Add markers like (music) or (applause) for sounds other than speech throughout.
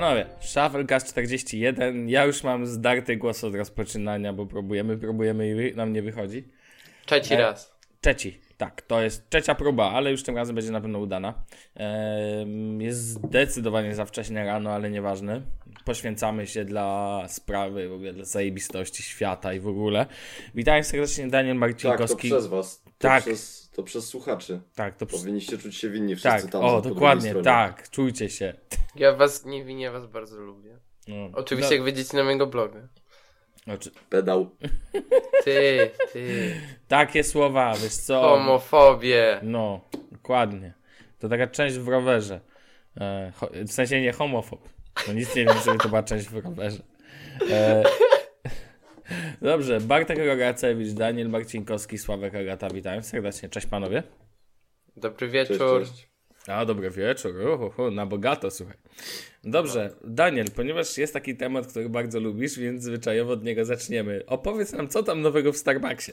Panowie, Shufflecast 41. Ja już mam zdarty głos od rozpoczynania, bo próbujemy, próbujemy i nam nie wychodzi. Trzeci E, raz. Trzeci, tak, to jest trzecia próba, ale już tym razem będzie na pewno udana. Ehm, Jest zdecydowanie za wcześnie rano, ale nieważne. Poświęcamy się dla sprawy, w ogóle dla zajebistości świata i w ogóle. Witam serdecznie, Daniel Tak, to Marcinkowski. przez was. To Tak. Przez, to przez słuchaczy. Tak, to Powinniście czuć się winni wszyscy tak, tam. o, dokładnie, tak, czujcie się. Ja was nie winię, was bardzo lubię. No, Oczywiście jak wejdziecie na mojego bloga. no, oczy- Pedał. Ty, ty. Takie słowa, wiesz co? Homofobię. No, dokładnie. To taka część w rowerze. E, w sensie nie homofob. No nic nie wiem, żeby to była część w rowerze. E, dobrze, Bartek Rogacewicz, Daniel Marcinkowski, Sławek Agata, witam serdecznie. Cześć panowie. Dobry Cześć, wieczór. cześć. A, dobry wieczór. Uhu, na bogato, słuchaj. Dobrze, Daniel, ponieważ jest taki temat, który bardzo lubisz, więc zwyczajowo od niego zaczniemy. Opowiedz nam, co tam nowego w Starbucksie.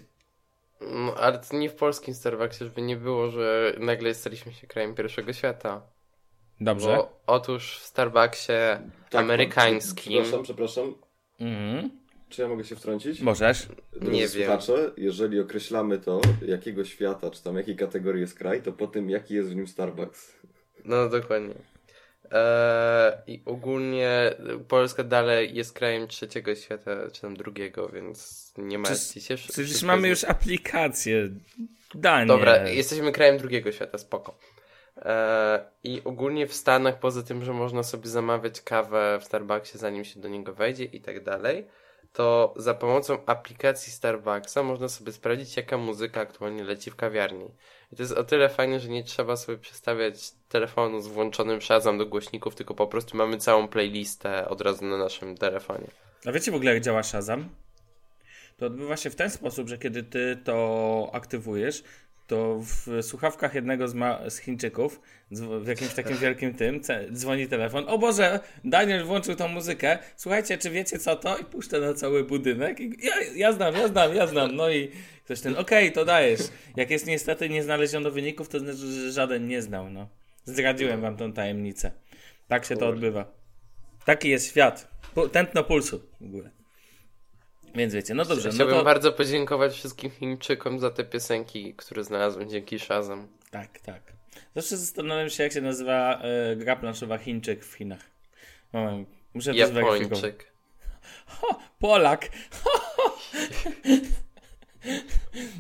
No, ale to nie w polskim Starbucksie, żeby nie było, że nagle staliśmy się krajem pierwszego świata. Dobrze. Bo otóż w Starbucksie Tak, amerykańskim. Przepraszam, przepraszam. Mhm. Czy ja mogę się wtrącić? Możesz. Drodzy Nie wiem. słuchacze, jeżeli określamy to, jakiego świata, czy tam jakiej kategorii jest kraj, to po tym, jaki jest w nim Starbucks. No dokładnie. Eee, I ogólnie Polska dalej jest krajem trzeciego świata, czy tam drugiego, więc nie martwcie się. Przecież mamy już aplikację. Daniel. Dobra, jesteśmy krajem drugiego świata, spoko. Eee, I ogólnie w Stanach, poza tym, że można sobie zamawiać kawę w Starbucksie, zanim się do niego wejdzie i tak dalej, to za pomocą aplikacji Starbucksa można sobie sprawdzić, jaka muzyka aktualnie leci w kawiarni. I to jest o tyle fajne, że nie trzeba sobie przestawiać telefonu z włączonym Shazam do głośników, tylko po prostu mamy całą playlistę od razu na naszym telefonie. A wiecie w ogóle, jak działa Shazam? To odbywa się w ten sposób, że kiedy ty to aktywujesz, to w słuchawkach jednego z, ma- z Chińczyków, w jakimś takim wielkim tym, dzwoni telefon. O Boże, Daniel włączył tą muzykę. Słuchajcie, czy wiecie co to? I puszcza na cały budynek. I ja, ja znam, ja znam, ja znam. No i ktoś ten, okej, to dajesz. Jak jest niestety nie znaleziono wyników, to znaczy, że żaden nie znał. No. Zdradziłem wam tą tajemnicę. Tak się to odbywa. Taki jest świat. Tętno pulsu w ogóle. Więc wiecie, no dobrze, no Chciałbym to... bardzo podziękować wszystkim Chińczykom za te piosenki, które znalazłem dzięki Shazam. Tak, tak. Zawsze zastanawiam się, jak się nazywa e, gra planszowa Chińczyk w Chinach. Moment, muszę to. Japończyk. Ho, Polak! (laughs)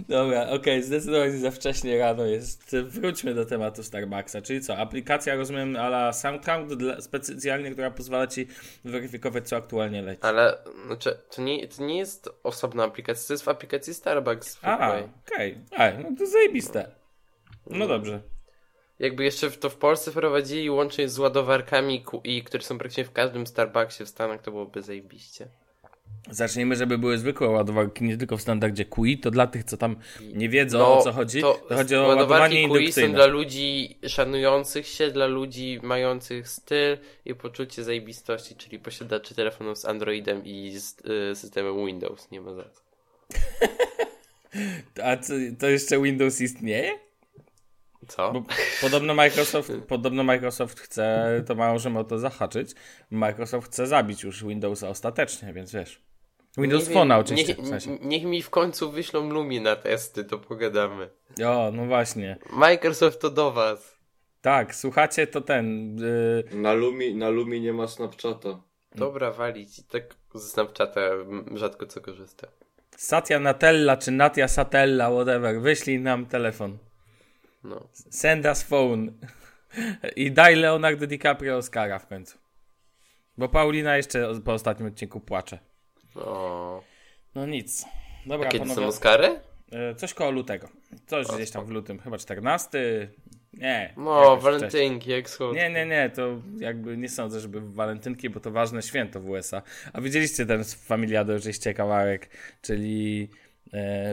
Dobra, okej, zdecydowanie za wcześnie rano jest. Wróćmy do tematu Starbucksa. Czyli co, aplikacja, rozumiem, a la SoundCloud dla, specjalnie, która pozwala ci weryfikować, co aktualnie leci. Ale znaczy, to, nie, to nie jest osobna aplikacja, to jest w aplikacji Starbucks. A, zwykłej. okej. A, no to zajebiste. No dobrze. Jakby jeszcze w- to w Polsce wprowadzili łącznie z ładowarkami QI, które są praktycznie w każdym Starbucksie w Stanach, to byłoby zajebiście. Zacznijmy, żeby były zwykłe ładowarki, nie tylko w standardzie QI. To dla tych, co tam nie wiedzą No, o co chodzi, to, chodzi o ładowanie QI są dla ludzi szanujących się, dla ludzi mających styl i poczucie zajebistości, czyli posiadaczy telefonów z Androidem i z y, systemem Windows. Nie ma za co. (laughs) A co, to jeszcze Windows istnieje? Co? Bo podobno Microsoft, podobno Microsoft chce, to możemy o to zahaczyć, Microsoft chce zabić już Windowsa ostatecznie, więc wiesz. Windows Phone oczywiście. Niech, w sensie. niech mi w końcu wyślą Lumi na testy, to pogadamy. O, no właśnie. Microsoft to do was. Tak, słuchacie, to ten... Yy, Na Lumi, na Lumi nie ma Snapchata. Dobra, walić. I tak ze Snapchata rzadko co korzystam. Satya Natella czy Natia Satella, whatever, wyślij nam telefon. No. Send us phone. I daj Leonardo DiCaprio Oscara w końcu. Bo Paulina jeszcze po ostatnim odcinku płacze. O. No nic. Dobra, A kiedy panowie. są Oscary? E, Coś koło lutego. Coś gdzieś tam w lutym, chyba 14. Nie. No, walentynki, jak wcześniej. schod. Nie, nie, nie, to jakby nie sądzę, żeby walentynki, bo to ważne święto w USA. A widzieliście ten z Familiado, żeście kawałek, czyli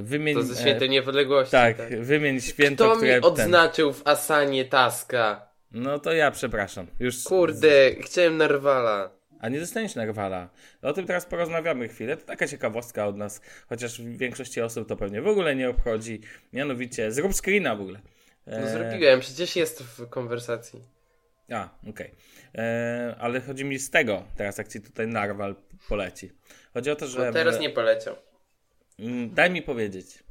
wymień... To ze świętej e, niepodległości. tak, wymień święto, Kto które... mi odznaczył w Asanie taska? No to ja przepraszam. Już Kurde, chciałem Narwala. A nie dostaniesz Narwala. O tym teraz porozmawiamy chwilę. To taka ciekawostka od nas, chociaż w większości osób to pewnie w ogóle nie obchodzi. Mianowicie, zrób screena w ogóle. No E, zrobiłem, przecież jest w konwersacji. A, okej. E, Ale chodzi mi z tego, teraz jak ci tutaj narwal poleci. Chodzi o to, że... No teraz nie poleciał. Mm, Daj mi powiedzieć.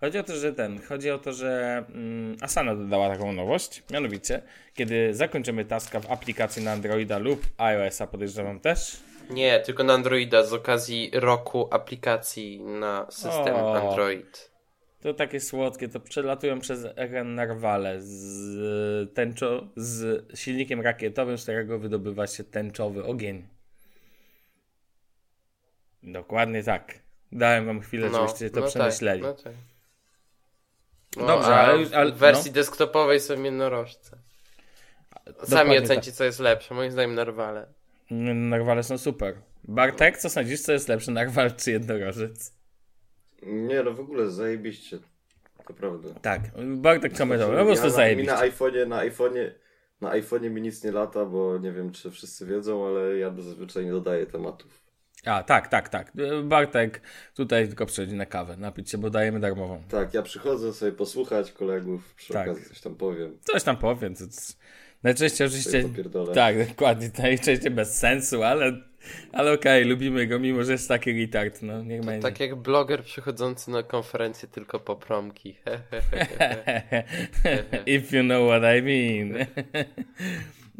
Chodzi o to, że ten, chodzi o to, że mm, Asana dodała taką nowość, mianowicie, kiedy zakończymy taska w aplikacji na Androida lub iOS-a, podejrzewam też. Nie, tylko na Androida z okazji roku aplikacji na system O. Android. To takie słodkie, to przelatują przez ekran narwale z, tęczo, z silnikiem rakietowym, z którego wydobywa się tęczowy ogień. Dokładnie tak. Dałem wam chwilę, żebyście to przemyśleli. Tak, no tak. No, Dobrze, ale- ale- w wersji desktopowej są jednorożce. Sami Dokładnie ocencie, co jest lepsze. Moim zdaniem narwale. Mm, Narwale są super. Bartek, co sądzisz, co jest lepsze, narwal czy jednorożec? Nie, no w ogóle zajebiście. Naprawdę. Tak, Bartek komentował, no po prostu ja na, mi zajebiście. na iPhone'ie, na iPhone'ie, na iPhone'ie mi nic nie lata, bo nie wiem, czy wszyscy wiedzą, ale ja zazwyczaj nie dodaję tematów. A, tak, tak, tak. Bartek tutaj tylko przychodzi na kawę, napić się, bo dajemy darmową. Tak, ja przychodzę sobie posłuchać kolegów, przy Tak. okazji coś tam powiem. Coś tam powiem. To, najczęściej oczywiście... Tak, dokładnie. (laughs) Najczęściej bez sensu, ale, ale okej, lubimy go, mimo że jest taki retard. No, niech będzie. Tak jak bloger przychodzący na konferencję tylko po promki. (laughs) (laughs) If you know what I mean.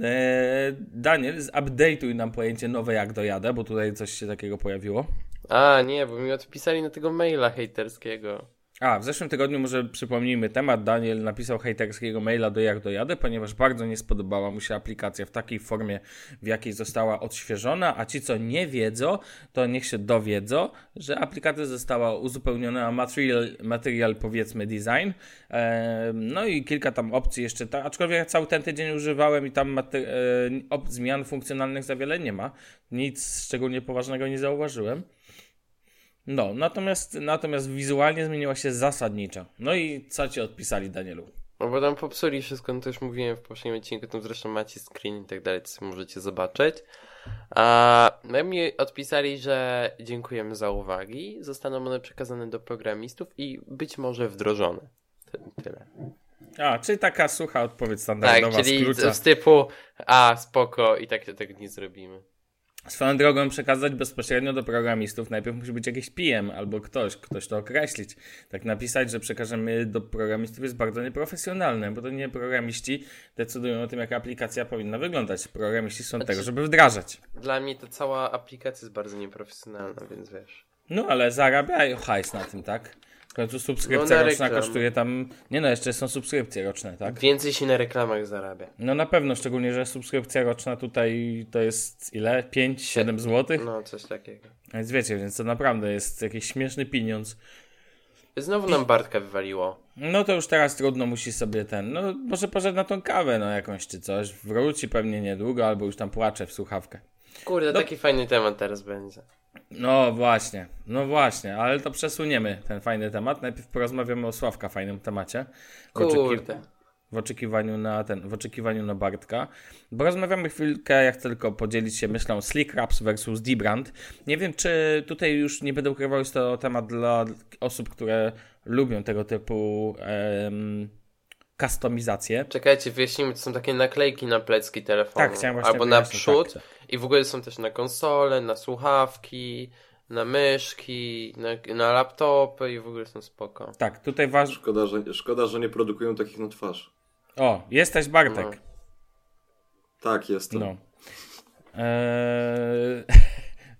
E, Daniel, update'uj nam pojęcie nowe jak dojadę, bo tutaj coś się takiego pojawiło. A, nie, bo mi odpisali na tego maila hejterskiego. A, w zeszłym tygodniu może przypomnijmy temat. Daniel napisał hejterskiego maila do jak dojadę, ponieważ bardzo nie spodobała mu się aplikacja w takiej formie, w jakiej została odświeżona, a ci, co nie wiedzą, to niech się dowiedzą, że aplikacja została uzupełniona o material, material powiedzmy design, no i kilka tam opcji jeszcze, ta, aczkolwiek ja cały ten tydzień używałem i tam mater- e, zmian funkcjonalnych za wiele nie ma, nic szczególnie poważnego nie zauważyłem. No, natomiast, natomiast wizualnie zmieniła się zasadniczo. No i co ci odpisali, Danielu? No bo tam popsuli wszystko, no to już mówiłem w poprzednim odcinku, tam zresztą macie screen i tak dalej, co możecie zobaczyć. A no mi odpisali, że dziękujemy za uwagi, zostaną one przekazane do programistów i być może wdrożone. Ty- Tyle. A, czyli taka sucha odpowiedź Tak, standardowa czyli z z typu, a spoko i tak tego nie zrobimy. Swoją drogą przekazać bezpośrednio do programistów najpierw musi być jakiś PM albo ktoś, ktoś to określić. Tak napisać, że przekażemy do programistów jest bardzo nieprofesjonalne, bo to nie programiści decydują o tym, jak aplikacja powinna wyglądać. Programiści są Znaczy- tego, żeby wdrażać. Dla mnie to cała aplikacja jest bardzo nieprofesjonalna, więc wiesz. No ale zarabiają hajs na tym, tak? Końcu subskrypcja No, na roczna reklam. kosztuje tam... Nie no, jeszcze są subskrypcje roczne, tak? Więcej się na reklamach zarabia. No na pewno, szczególnie, że subskrypcja roczna tutaj to jest ile? 5-7 zł? No, coś takiego. Więc wiecie, więc to naprawdę jest jakiś śmieszny pieniądz. Znowu nam Bartka wywaliło. No to już teraz trudno musi sobie ten, no może poszedł na tą kawę, no jakąś czy coś. Wróci pewnie niedługo, albo już tam płacze w słuchawkę. Kurde, No. taki fajny temat teraz będzie. No właśnie, no właśnie, ale to przesuniemy ten fajny temat. Najpierw porozmawiamy o Sławka fajnym temacie. W, oczeki- Kurde. w oczekiwaniu na ten, w oczekiwaniu na Bartka. Porozmawiamy chwilkę, jak tylko podzielić się myślą Slick Raps versus D-Brand. Nie wiem, czy tutaj już nie będę ukrywał, jest to temat dla osób, które lubią tego typu em, kustomizację. Czekajcie, wyjaśnijmy, to są takie naklejki na plecki telefonu. Tak, chciałem właśnie Albo na wyjaśnić, przód. tak. I w ogóle są też na konsole, na słuchawki, na myszki, na, na laptopy i w ogóle są spoko. Tak, tutaj waż... Szkoda że, szkoda, że nie produkują takich na twarz. O, jesteś Bartek. No. Tak, jestem. No. (laughs) Eee...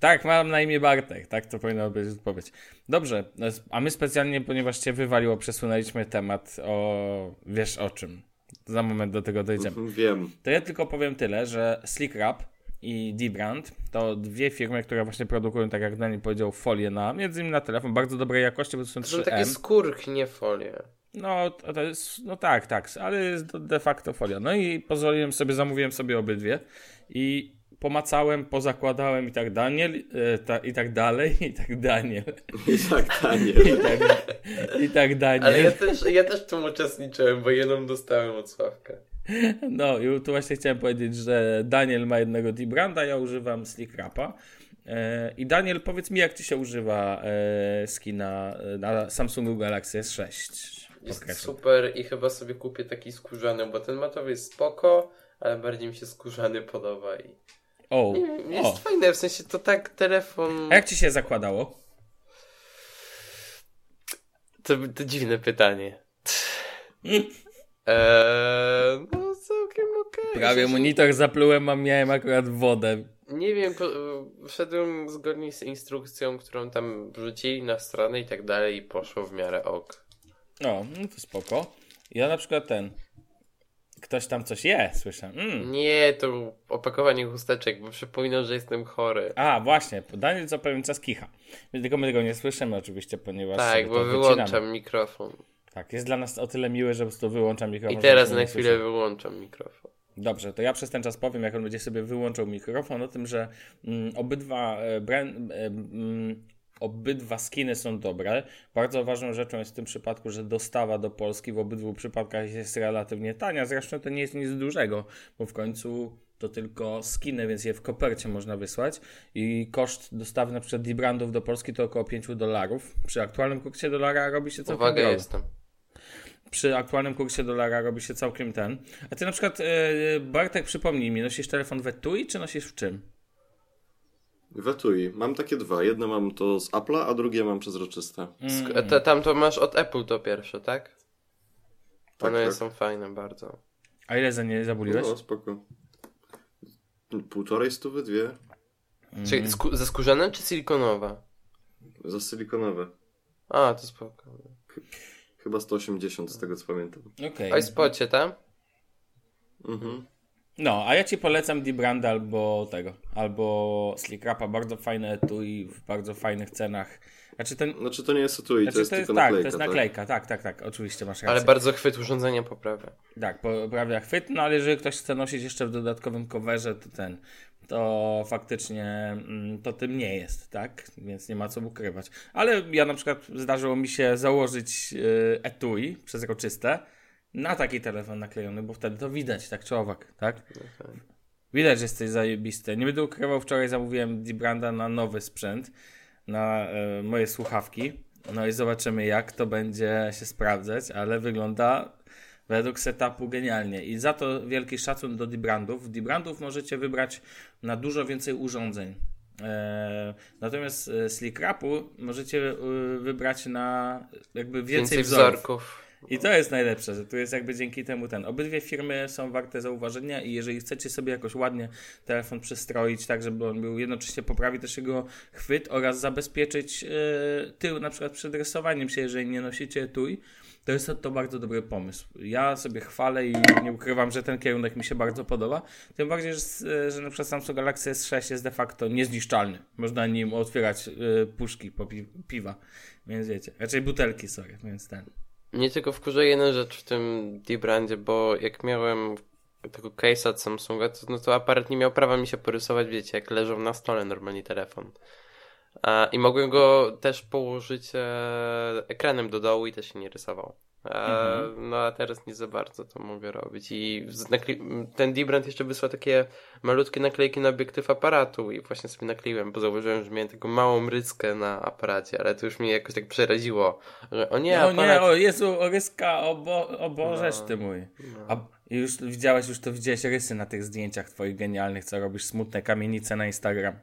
tak, mam na imię Bartek. Tak to powinna być odpowiedź. Dobrze, a my specjalnie, ponieważ cię wywaliło, przesunęliśmy temat o... wiesz o czym. Za moment do tego dojdziemy. Mhm, Wiem. To ja tylko powiem tyle, że Slick Rap i D-Brand to dwie firmy, które właśnie produkują, tak jak Daniel powiedział, folię na, między innymi na telefon, bardzo dobrej jakości, bo to są To są 3M. takie skórki, nie folie. No, to to jest, no tak, tak, ale jest to de facto folia. No i pozwoliłem sobie, zamówiłem sobie obydwie i pomacałem, pozakładałem i tak Daniel, e, ta, i tak dalej, i tak Daniel, I tak, Daniel. i tak, i tak Daniel. Ale ja też, ja też w tym uczestniczyłem, bo jedną dostałem od Sławka. No i tu właśnie chciałem powiedzieć, że Daniel ma jednego D-Branda, ja używam Slick Rapa. E, I Daniel, powiedz mi, jak ci się używa e, skina e, na Samsungu Galaxy S6? Jest Określ. super i chyba sobie kupię taki skórzany, bo ten matowy jest spoko, ale bardziej mi się skórzany podoba i O, wiem, o. jest fajne, w sensie to tak telefon... A jak ci się zakładało? To, to dziwne pytanie. Mm. Eee, no całkiem okej. Prawie W sensie- monitor zaplułem, a miałem akurat wodę. Nie wiem, wszedłem zgodnie z instrukcją, którą tam wrzucili na stronę i tak dalej i poszło w miarę ok. No, no to spoko. Ja na przykład ten. Ktoś tam coś je, słyszę. Mm. Nie, to opakowanie chusteczek, bo przypominam, że jestem chory. A, właśnie, Daniel co pewien czas kicha. Tylko my tego nie słyszymy oczywiście, ponieważ tak, bo wyłączam wycinamy. mikrofon. Tak, jest dla nas o tyle miłe, że po prostu wyłączam mikrofon. I teraz na chwilę słyszeli. wyłączam mikrofon. Dobrze, to ja przez ten czas powiem, jak on będzie sobie wyłączał mikrofon, o tym, że mm, obydwa, e, brand, e, mm, obydwa skiny są dobre. Bardzo ważną rzeczą jest w tym przypadku, że dostawa do Polski w obydwu przypadkach jest relatywnie tania. Zresztą to nie jest nic dużego, bo w końcu to tylko skiny, więc je w kopercie można wysłać. I koszt dostawy na przykład brandów do Polski to około 5 dolarów. Przy aktualnym kursie dolara robi się całkiem Uwaga, jestem. przy aktualnym kursie dolara robi się całkiem ten. A ty na przykład, e, Bartek, przypomnij mi, nosisz telefon w etui, czy nosisz w czym? W etui. Mam takie dwa. Jedno mam to z Apple'a, a drugie mam przezroczyste. Sk- te, tam to masz od Apple to pierwsze, tak? Tak, One tak. są fajne bardzo. A ile za nie zabuliłeś? No, spoko. Półtorej stówy, dwie. Mm. Czy sku- ze skórzanem czy silikonowa? Za silikonowe. A, to spoko. Chyba 180 z tego co pamiętam. Okej. Oj, spocie, tam? Mhm. No, a ja ci polecam D-Brand albo tego, albo Slick Rapa, bardzo fajne etui w bardzo fajnych cenach. Znaczy ten... Znaczy to nie jest etui, Znaczy to jest to jest, tylko tak, naklejka. to jest naklejka, tak, tak, tak, oczywiście masz rację. Ale bardzo chwyt urządzenia poprawia. Tak, poprawia chwyt, no ale jeżeli ktoś chce nosić jeszcze w dodatkowym coverze, to ten, to faktycznie mm, to tym nie jest, tak? Więc nie ma co ukrywać. Ale ja na przykład zdarzyło mi się założyć y, etui przezroczyste na taki telefon naklejony, bo wtedy to widać, tak czy owak, tak? Widać, że jesteś zajebisty. Nie będę ukrywał, wczoraj zamówiłem D-Branda na nowy sprzęt, na e, moje słuchawki. No i zobaczymy, jak to będzie się sprawdzać, ale wygląda według setupu genialnie. I za to wielki szacun do D-Brandów. D-Brandów możecie wybrać na dużo więcej urządzeń. E, natomiast e, Slick Rapu możecie wybrać na jakby więcej, Więcej wzorów. wzorków. I to jest najlepsze, że tu jest jakby dzięki temu ten. Obydwie firmy są warte zauważenia i jeżeli chcecie sobie jakoś ładnie telefon przystroić, tak żeby on był jednocześnie poprawić też jego chwyt oraz zabezpieczyć yy, tył na przykład przed rysowaniem się, jeżeli nie nosicie etui, to jest to bardzo dobry pomysł. Ja sobie chwalę i nie ukrywam, że ten kierunek mi się bardzo podoba. Tym bardziej, że, s- że na przykład Samsung Galaxy S6 jest de facto niezniszczalny. Można nim otwierać yy, puszki po pi- piwa, więc wiecie. Raczej butelki, sorry, więc ten. Mnie tylko wkurza jedna rzecz w tym D-brandzie, bo jak miałem tego case'a od Samsunga, to, no to aparat nie miał prawa mi się porysować, wiecie, jak leżał na stole normalnie telefon. A, I mogłem go też położyć e, ekranem do dołu i też się nie rysował. E, No a teraz nie za bardzo to mogę robić. I ten D-brand jeszcze wysłał takie malutkie naklejki na obiektyw aparatu i właśnie sobie nakleiłem, bo zauważyłem, że miałem taką małą ryskę na aparacie, ale to już mnie jakoś tak przeraziło, że o nie, o aparat... nie, o Jezu, o ryska, o, bo, o Bożeż No. ty mój. No. A już widziałeś, już to widziałeś rysy na tych zdjęciach twoich genialnych, co robisz, smutne kamienice na Instagram.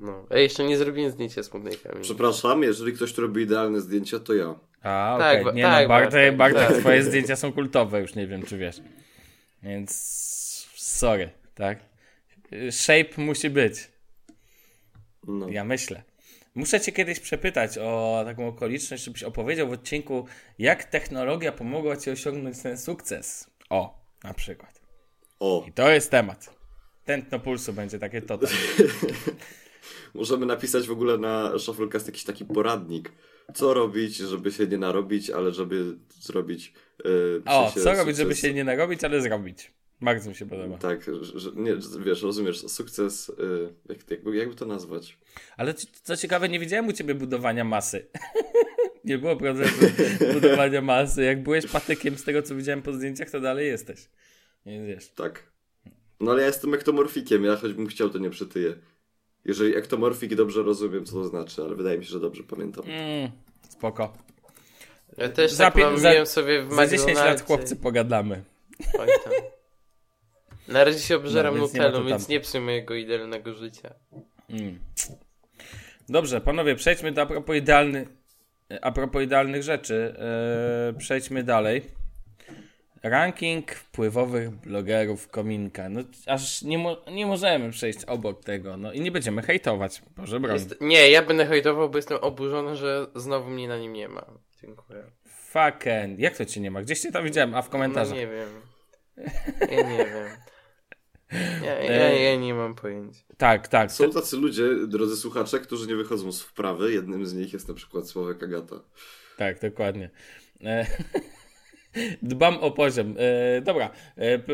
No. Ja jeszcze nie zrobiłem zdjęcia smutnej kamieni. Przepraszam, jeżeli ktoś tu robi idealne zdjęcia, to ja. A, Tak, okej. ba- Nie tak, no, Bartek, Bartek, Bartek, tak. twoje zdjęcia są kultowe, już nie wiem, czy wiesz. Więc sorry, tak? Shape musi być, No. ja myślę. Muszę cię kiedyś przepytać o taką okoliczność, żebyś opowiedział w odcinku, jak technologia pomogła ci osiągnąć ten sukces. O, na przykład. O, I to jest temat. Tętno pulsu będzie takie totem. (laughs) (laughs) możemy napisać w ogóle na Shufflecast jakiś taki poradnik. Co robić, żeby się nie narobić, ale żeby zrobić. Yy, O, co robić, żeby się nie narobić, ale zrobić. Bardzo mi się podoba. Tak, że, nie, wiesz, rozumiesz, sukces, yy, jak, jakby, jakby to nazwać? Ale co ciekawe, nie widziałem u ciebie budowania masy. (laughs) nie było procesu budowania masy. Jak byłeś patykiem z tego, co widziałem po zdjęciach, to dalej jesteś. Nie wiesz. Tak. No ale ja jestem ektomorfikiem, ja choćbym chciał, to nie przytyję. Jeżeli ektomorfik dobrze rozumiem, co to znaczy, ale wydaje mi się, że dobrze pamiętam. Mm, spoko. Ja też Za tak mam, za- sobie w Za 10 lat chłopcy pogadamy. Oj tam. Na razie się obżeram No, więc nie Nutellą, więc psuj mojego idealnego życia. Mm. Dobrze, panowie, przejdźmy do a propos, idealny, a propos idealnych rzeczy. Yy, przejdźmy dalej. Ranking wpływowych blogerów Kominka. No, aż nie, mo- nie możemy przejść obok tego. No i nie będziemy hejtować. Boże broń. Jest... Nie, ja będę hejtował, bo jestem oburzony, że znowu mnie na nim nie ma. Dziękuję. Fucking. Jak to cię nie ma? Gdzieś cię tam widziałem, a w komentarzach. No nie wiem. Ja nie wiem. Ja, ja, ja nie mam pojęcia. Tak, tak. Są tacy ludzie, drodzy słuchacze, którzy nie wychodzą z wprawy. Jednym z nich jest na przykład Sławek Agata. Tak, dokładnie. E, (laughs) Dbam o poziom. E, dobra. E, p-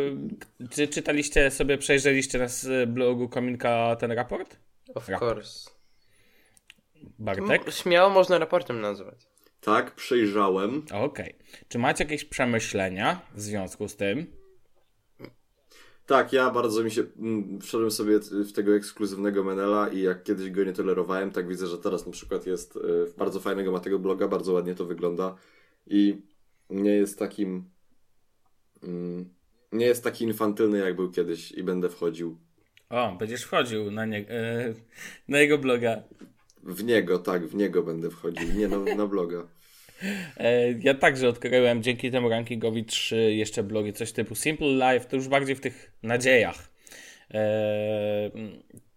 czy czytaliście sobie, przejrzeliście na blogu Kominka ten raport? Of Raport. course. Bartek? M- Śmiało można raportem nazwać. Tak, przejrzałem. Okej. Czy macie jakieś przemyślenia w związku z tym? Tak, ja bardzo mi się. Wszedłem sobie w tego ekskluzywnego Menela i jak kiedyś go nie tolerowałem, tak widzę, że teraz na przykład jest. y, Bardzo fajnego ma tego bloga, bardzo ładnie to wygląda i nie jest takim. mm, Nie jest taki infantylny, jak był kiedyś i będę wchodził. O, będziesz wchodził na, nie, e, na jego bloga. W niego, tak, w niego będę wchodził, nie na, na bloga. E, ja także odkryłem dzięki temu rankingowi trzy jeszcze blogi, coś typu Simple Life, to już bardziej w tych nadziejach.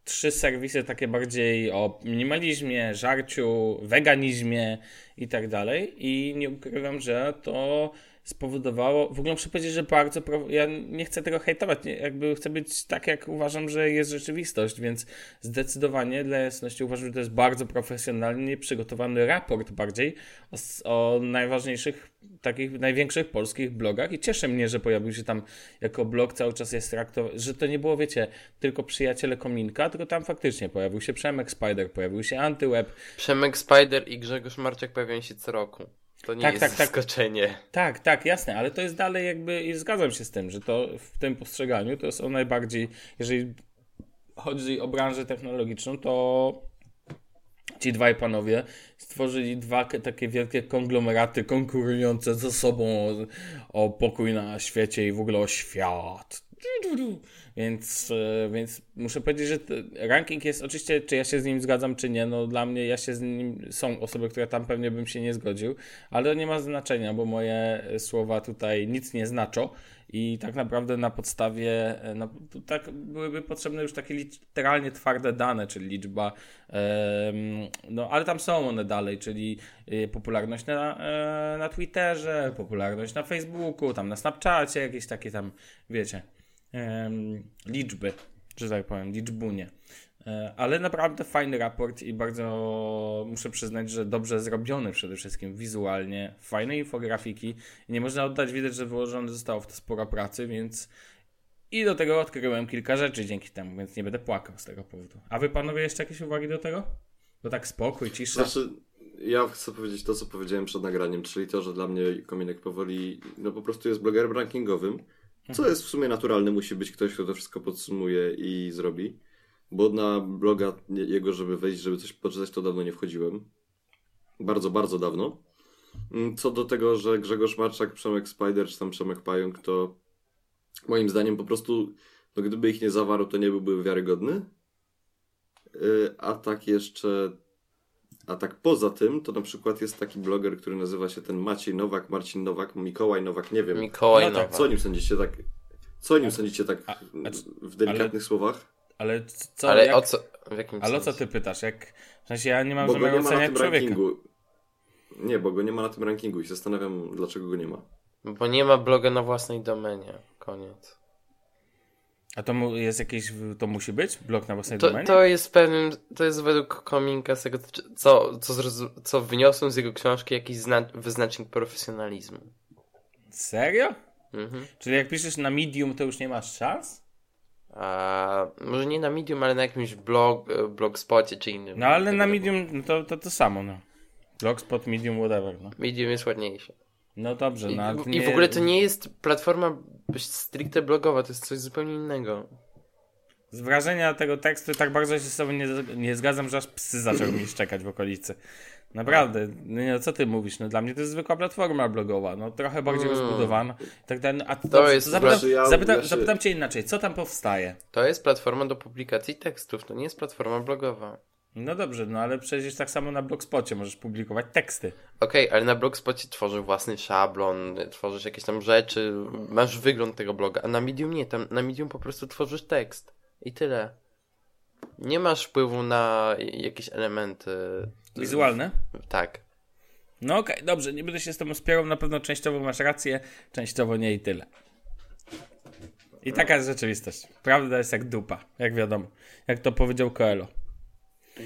Trzy serwisy takie bardziej o minimalizmie, żarciu, weganizmie i tak dalej. I nie ukrywam, że to spowodowało, w ogóle muszę powiedzieć, że bardzo, ja nie chcę tego hejtować, nie, jakby chcę być tak, jak uważam, że jest rzeczywistość, więc zdecydowanie dla jasności uważam, że to jest bardzo profesjonalnie przygotowany raport bardziej o, o najważniejszych, takich największych polskich blogach i cieszy mnie, że pojawił się tam jako blog, cały czas jest traktowany, że to nie było, wiecie, tylko przyjaciele Kominka, tylko tam faktycznie pojawił się Przemek Spider, pojawił się Antyweb, Przemek Spider i Grzegorz Marczak pojawiają się co roku. To nie Tak, jest tak, tak. zaskoczenie. Tak, tak, jasne, ale to jest dalej jakby i zgadzam się z tym, że to w tym postrzeganiu to są najbardziej, jeżeli chodzi o branżę technologiczną, to ci dwaj panowie stworzyli dwa takie wielkie konglomeraty konkurujące ze sobą o, o pokój na świecie i w ogóle o świat. Więc, e, więc muszę powiedzieć, że ranking jest oczywiście, czy ja się z nim zgadzam, czy nie. No dla mnie, ja się z nim, są osoby, które tam pewnie bym się nie zgodził, ale nie ma znaczenia, bo moje słowa tutaj nic nie znaczą i tak naprawdę na podstawie, e, no, tak byłyby potrzebne już takie literalnie twarde dane, czyli liczba, no ale tam są one dalej, czyli popularność na, e, na Twitterze, popularność na Facebooku, tam na Snapchacie, jakieś takie tam, wiecie, liczby, że tak powiem, liczbunie. E, Ale naprawdę fajny raport i bardzo muszę przyznać, że dobrze zrobiony przede wszystkim wizualnie, fajne infografiki. Nie można oddać widać, że wyłożone zostało w to sporo pracy, więc i do tego odkryłem kilka rzeczy dzięki temu, więc nie będę płakał z tego powodu. A wy panowie jeszcze jakieś uwagi do tego? Bo tak spokój, cisza. Znaczy, ja chcę powiedzieć to, co powiedziałem przed nagraniem, czyli to, że dla mnie Kominek powoli, no po prostu jest blogerem rankingowym, co jest w sumie naturalne, musi być ktoś, kto to wszystko podsumuje i zrobi. Bo na bloga jego, żeby wejść, żeby coś poczytać, to dawno nie wchodziłem. Bardzo, bardzo dawno. Mm, Co do tego, że Grzegorz Marczak, Przemek Spider, czy tam Przemek Pająk, to moim zdaniem po prostu, no gdyby ich nie zawarł, to nie byłby wiarygodny. Yy, A tak jeszcze a tak poza tym, to na przykład jest taki bloger, który nazywa się ten Maciej Nowak, Marcin Nowak, Mikołaj Nowak, nie wiem. Mikołaj No tak, Nowak. Co o nim sądzicie tak? Co o nim sądzicie tak A- a w delikatnych słowach? Ale co, Ale jak, o co? W jakim ale o co sensie? ty pytasz? Jak, w sensie ja nie mam zamiaru nie ma na oceniać tym człowieka. rankingu. Nie, bo go nie ma na tym rankingu i się zastanawiam, dlaczego go nie ma. Bo nie ma bloga na własnej domenie. Koniec. A to jest jakieś, to musi być? Blok na własnej To, domenie? to jest pewnym, to jest według Kominka z tego, co, co, co wyniosłem z jego książki jakiś zna- wyznacznik profesjonalizmu. Serio? Mhm. Czyli jak piszesz na Medium, to już nie masz szans? A może nie na Medium, ale na jakimś blog, blogspocie czy innym. No ale na. Medium no to, to to samo, no. Blogspot, Medium, whatever, no. Medium jest ładniejsze. No dobrze, I, no ale I w ogóle to nie jest platforma stricte blogowa, to jest coś zupełnie innego. Z wrażenia tego tekstu tak bardzo się z sobą nie, nie zgadzam, że aż psy zaczęły mi szczekać w okolicy. Naprawdę, no nie, no co ty mówisz? No dla mnie to jest zwykła platforma blogowa, no trochę bardziej Mm. rozbudowana. i Tak dalej. A to, To jest- zapytam, ja- zapytam, ja się- zapytam cię inaczej, co tam powstaje? To jest platforma do publikacji tekstów, to nie jest platforma blogowa. No dobrze, no ale przecież tak samo na Blogspocie możesz publikować teksty. Okej, ale na Blogspocie tworzysz własny szablon, tworzysz jakieś tam rzeczy, masz wygląd tego bloga, a na Medium nie, tam na Medium po prostu tworzysz tekst. I tyle. Nie masz wpływu na jakieś elementy. Wizualne? Tak. No okej, dobrze, nie będę się z tobą spierał, na pewno częściowo masz rację, częściowo nie i tyle. I taka jest rzeczywistość. Prawda jest jak dupa, jak wiadomo. Jak to powiedział Coelho.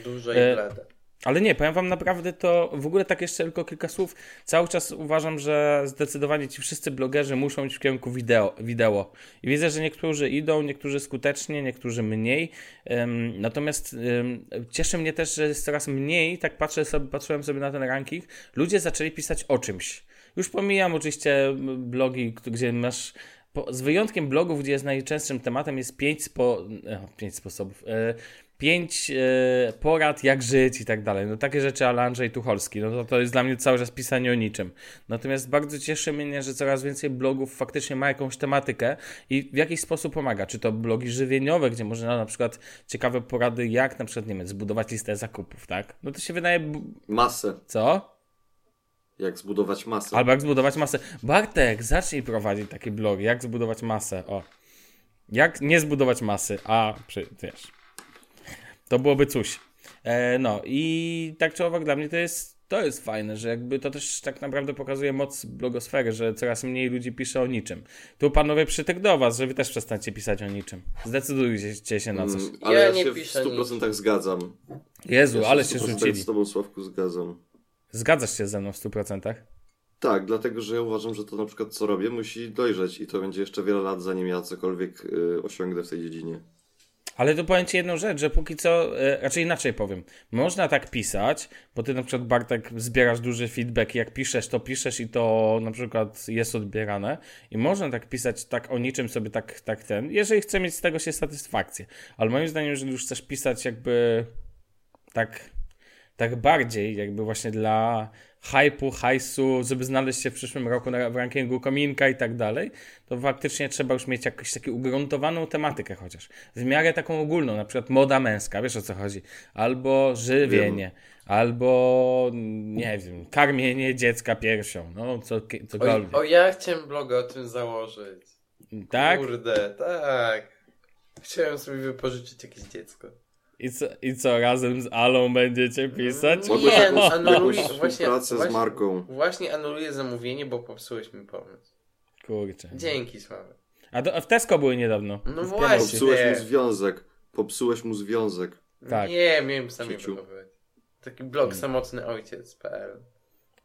Dużo E, i blade. Ale nie, powiem wam naprawdę to, w ogóle tak jeszcze tylko kilka słów. Cały czas uważam, że zdecydowanie ci wszyscy blogerzy muszą iść w kierunku wideo. wideo. I widzę, że niektórzy idą, niektórzy skutecznie, niektórzy mniej. Em, natomiast em, cieszy mnie też, że jest coraz mniej, tak patrzę sobie, patrzyłem sobie na ten ranking, ludzie zaczęli pisać o czymś. Już pomijam oczywiście blogi, gdzie masz po, z wyjątkiem blogów, gdzie jest najczęstszym tematem jest pięć, spo, e, pięć sposobów. Pięć e, porad, jak żyć i tak dalej. No takie rzeczy ale Andrzej Tucholski. No to, to jest dla mnie cały czas pisanie o niczym. Natomiast bardzo cieszy mnie, że coraz więcej blogów faktycznie ma jakąś tematykę i w jakiś sposób pomaga. Czy to blogi żywieniowe, gdzie można na przykład ciekawe porady, jak na przykład, nie wiem, zbudować listę zakupów, tak? No to się wydaje... b- Masę. Co? Jak zbudować masę. Albo jak zbudować masę. Bartek, zacznij prowadzić taki blog. Jak zbudować masę? O. Jak nie zbudować masy, a przy, wiesz. To byłoby coś. E, no i tak czy owak dla mnie to jest, to jest fajne, że jakby to też tak naprawdę pokazuje moc blogosfery, że coraz mniej ludzi pisze o niczym. Tu panowie przytyk do was, że wy też przestańcie pisać o niczym. Zdecydujcie się na coś. Mm, ale Ja ja, nie się w piszę 100% zgadzam. Jezu, Ja ale w się 100% rzucili. z tobą Sławku zgadzam. Zgadzasz się ze mną w 100%? Tak, dlatego że ja uważam, że to na przykład co robię musi dojrzeć i to będzie jeszcze wiele lat, zanim ja cokolwiek y, osiągnę w tej dziedzinie. Ale to powiem Ci jedną rzecz, że póki co, e, raczej inaczej powiem, można tak pisać, bo Ty na przykład Bartek zbierasz duży feedback i jak piszesz, to piszesz i to na przykład jest odbierane. I można tak pisać tak o niczym sobie tak, tak ten, jeżeli chce mieć z tego się satysfakcję. Ale moim zdaniem, jeżeli już chcesz pisać jakby tak, tak bardziej, jakby właśnie dla hypu, hajsu, żeby znaleźć się w przyszłym roku na, w rankingu kominka i tak dalej, to faktycznie trzeba już mieć jakąś taką ugruntowaną tematykę chociaż. W miarę taką ogólną, na przykład moda męska, wiesz o co chodzi. Albo żywienie, albo nie wiem, karmienie dziecka piersią, no co, O, cokolwiek. o, ja chciałem bloga o tym założyć. tak? Kurde, tak. Chciałem sobie wypożyczyć jakieś dziecko. I co, I co, razem z Alą będziecie pisać? Nie, Mogłeś jakąś, no, anuluję- jakąś właśnie- właśnie- z marką. Właśnie anuluję zamówienie, bo popsułeś mi pomysł. Kurczę. Dzięki, Sławek. A, do, a w Tesco były niedawno. No właśnie. Popsułeś Nie. mu związek. Popsułeś mu związek. Tak. Nie, miałem sam je Ciuciu. wychowywać. Taki blog samotnyojciec.pl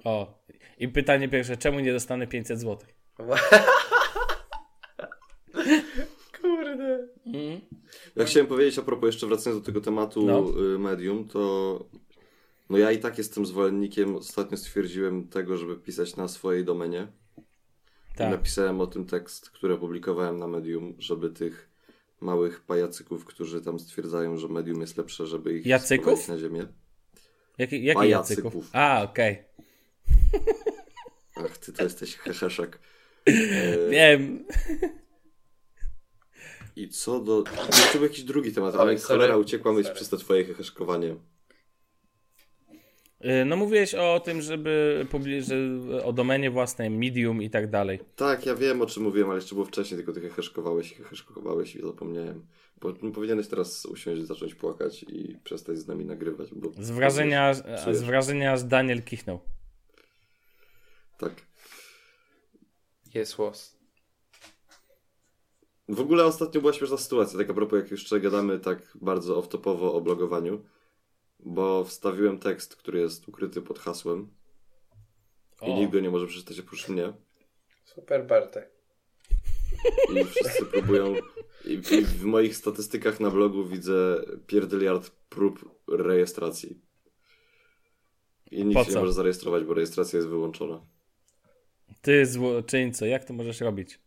O. I pytanie pierwsze, czemu nie dostanę 500 zł? (laughs) Kurde. Mm. Ja chciałem powiedzieć a propos, jeszcze wracając do tego tematu No. y, medium, to no ja i tak jestem zwolennikiem, ostatnio stwierdziłem tego, żeby pisać na swojej domenie. Tak. napisałem o tym tekst, który opublikowałem na medium, żeby tych małych pajacyków, którzy tam stwierdzają, że medium jest lepsze, żeby ich Jacyków? na ziemię. Jaki, jaki Pajacyków. Jacyków? A, okej. Ach, ty to jesteś heheszek. (laughs) Wiem. I co do... Jeszcze był jakiś drugi temat, ale cholera uciekła myśl przez to twoje heheszkowanie. Y, No mówiłeś o tym, żeby że o domenie własnej, medium i tak dalej. Tak, ja wiem o czym mówiłem, ale jeszcze było wcześniej, tylko ty heheszkowałeś i heheszkowałeś i zapomniałem. Bo no, powinieneś teraz usiąść, zacząć płakać i przestać z nami nagrywać. Bo Z wrażenia, z wrażenia aż Daniel kichnął. Tak. Jest łos. W ogóle ostatnio była śmieszna sytuacja, tak a propos jak jeszcze gadamy tak bardzo off-topowo o blogowaniu, bo wstawiłem tekst, który jest ukryty pod hasłem i O. nikt go nie może przeczytać oprócz mnie Super Bartek. i wszyscy próbują i, i w moich statystykach na blogu widzę pierdyliard prób rejestracji. I nikt się nie może zarejestrować, bo rejestracja jest wyłączona. Ty złoczyńco, jak to możesz robić?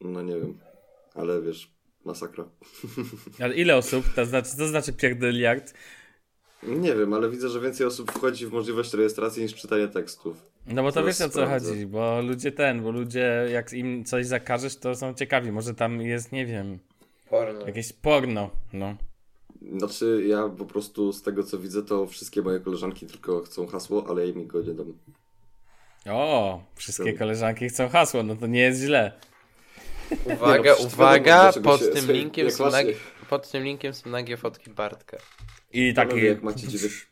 No nie wiem, ale wiesz, masakra. (laughs) Ale ile osób? To znaczy, to znaczy pierdyliard? Nie wiem, ale widzę, że więcej osób wchodzi w możliwość rejestracji niż czytania tekstów. No bo to Zaraz wiesz o co sprawdzę. chodzi, bo ludzie ten, bo ludzie jak im coś zakażesz, to są ciekawi. Może tam jest, nie wiem, Porno. jakieś porno, no. Znaczy, ja po prostu z tego co widzę, to wszystkie moje koleżanki tylko chcą hasło, ale ja im go nie dam. O, wszystkie To- koleżanki chcą hasło, no to nie jest źle. Uwaga, no, uwaga, wiadomo, pod tym linkiem są nagie, pod tym linkiem są nagie fotki Bartka. I taki... Panowie, jak macie, dziewię-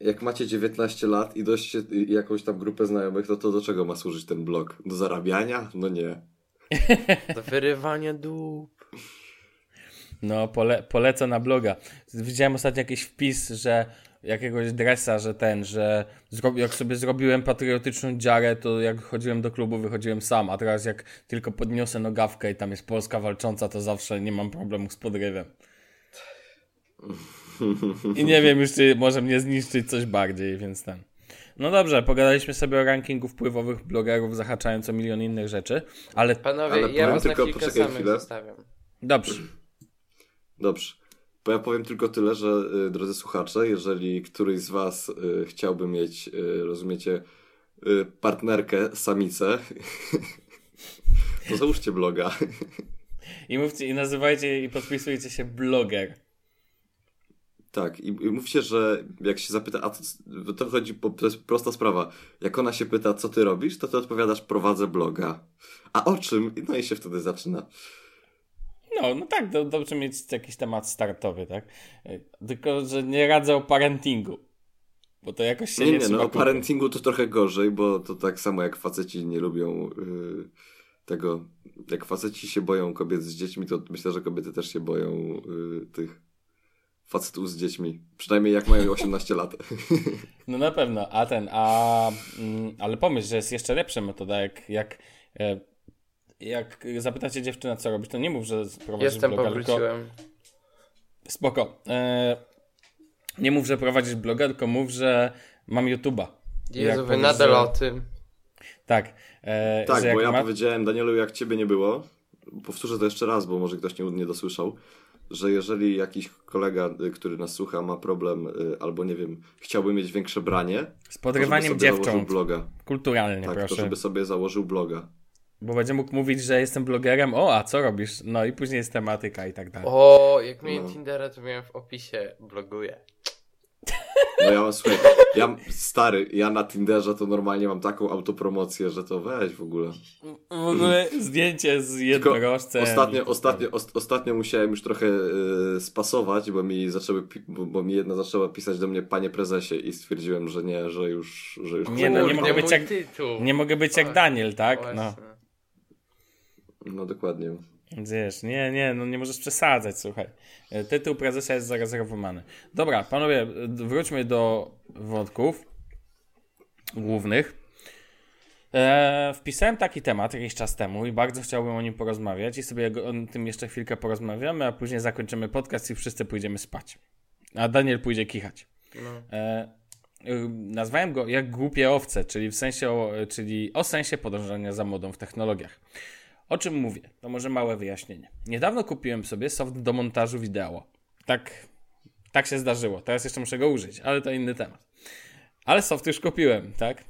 jak macie 19 lat i dość jakąś tam grupę znajomych, to, to do czego ma służyć ten blog? Do zarabiania? No nie. (laughs) Do wyrywania dup. No, pole, polecę na bloga. Widziałem ostatnio jakiś wpis, że jakiegoś dresa, że ten, że jak sobie zrobiłem patriotyczną dziarę, to jak chodziłem do klubu, wychodziłem sam, a teraz jak tylko podniosę nogawkę i tam jest Polska walcząca, to zawsze nie mam problemu z podrywem. I nie wiem już, czy może mnie zniszczyć coś bardziej, więc ten. No dobrze, pogadaliśmy sobie o rankingu wpływowych blogerów, zahaczając o milion innych rzeczy, ale Panowie, Ale ja was na tylko- chwilkę poczekaj samych chwilę. zostawiam. dobrze. Dobrze. Bo ja powiem tylko tyle, że y, drodzy słuchacze, jeżeli któryś z was y, chciałby mieć, y, rozumiecie, partnerkę, samicę, (laughs) to załóżcie bloga. I mówcie, i nazywajcie, i podpisujcie się bloger. Tak, i, i mówcie, że jak się zapyta, a to, to chodzi, po, to jest prosta sprawa. Jak ona się pyta, co ty robisz, to ty odpowiadasz, prowadzę bloga. A o czym? No i się wtedy zaczyna. No, no tak, do, dobrze mieć jakiś temat startowy, tak? E, Tylko, że nie radzę o parentingu. Bo to jakoś się Nie, nie, nie, trzyma no o parentingu to trochę gorzej, bo to tak samo jak faceci nie lubią y, tego, jak faceci się boją kobiet z dziećmi, to myślę, że kobiety też się boją y, tych facetów z dziećmi. Przynajmniej jak mają 18 lat. (laughs) No na pewno, a ten, a... Mm, ale pomyśl, że jest jeszcze lepsza metoda, jak... jak e, jak zapytacie dziewczynę, co robisz, to nie mów, że prowadzisz Jestem, bloga, tylko... powróciłem. Spoko. E, nie mów, że prowadzisz bloga, tylko mów, że mam YouTube'a. Jak Jezu, wy nadal że- o tym. Tak. E, tak, bo ja ma... powiedziałem Danielu, jak ciebie nie było, powtórzę to jeszcze raz, bo może ktoś nie, nie dosłyszał, że jeżeli jakiś kolega, y, który nas słucha, ma problem, y, albo nie wiem, chciałby mieć większe branie, Z to podrywaniem dziewcząt. bloga. Kulturalnie, Tak, to proszę. żeby sobie założył bloga. Bo będzie mógł mówić, że jestem blogerem, o, a co robisz? No i później jest tematyka i tak dalej. O, jak miałem No. Tindera, to miałem w opisie bloguję. No ja mam, słuchaj, ja, stary, ja na Tinderze to normalnie mam taką autopromocję, że to weź w ogóle. W ogóle zdjęcie z jednorożcem. Ostatnio, ostatnio, os, ostatnio musiałem już trochę y, spasować, bo mi zaczęły, bo, bo mi jedna zaczęła pisać do mnie panie prezesie i stwierdziłem, że nie, że już, że już Nie, no, nie mogę być jak-. Nie mogę być jak Daniel, tak? No. No dokładnie. Wiesz, nie, nie, no nie możesz przesadzać, słuchaj. E, Tytuł prezesa jest zarezerwowany. Dobra, panowie, wróćmy do wątków głównych. E, wpisałem taki temat jakiś czas temu i bardzo chciałbym o nim porozmawiać i sobie o tym jeszcze chwilkę porozmawiamy, a później zakończymy podcast i wszyscy pójdziemy spać. A Daniel pójdzie kichać. No. E, y, nazwałem go jak głupie owce, czyli w sensie, o, czyli o sensie podążania za modą w technologiach. O czym mówię? To może małe wyjaśnienie. Niedawno kupiłem sobie soft do montażu wideo. Tak, tak się zdarzyło. Teraz jeszcze muszę go użyć, ale to inny temat. Ale soft już kupiłem, tak?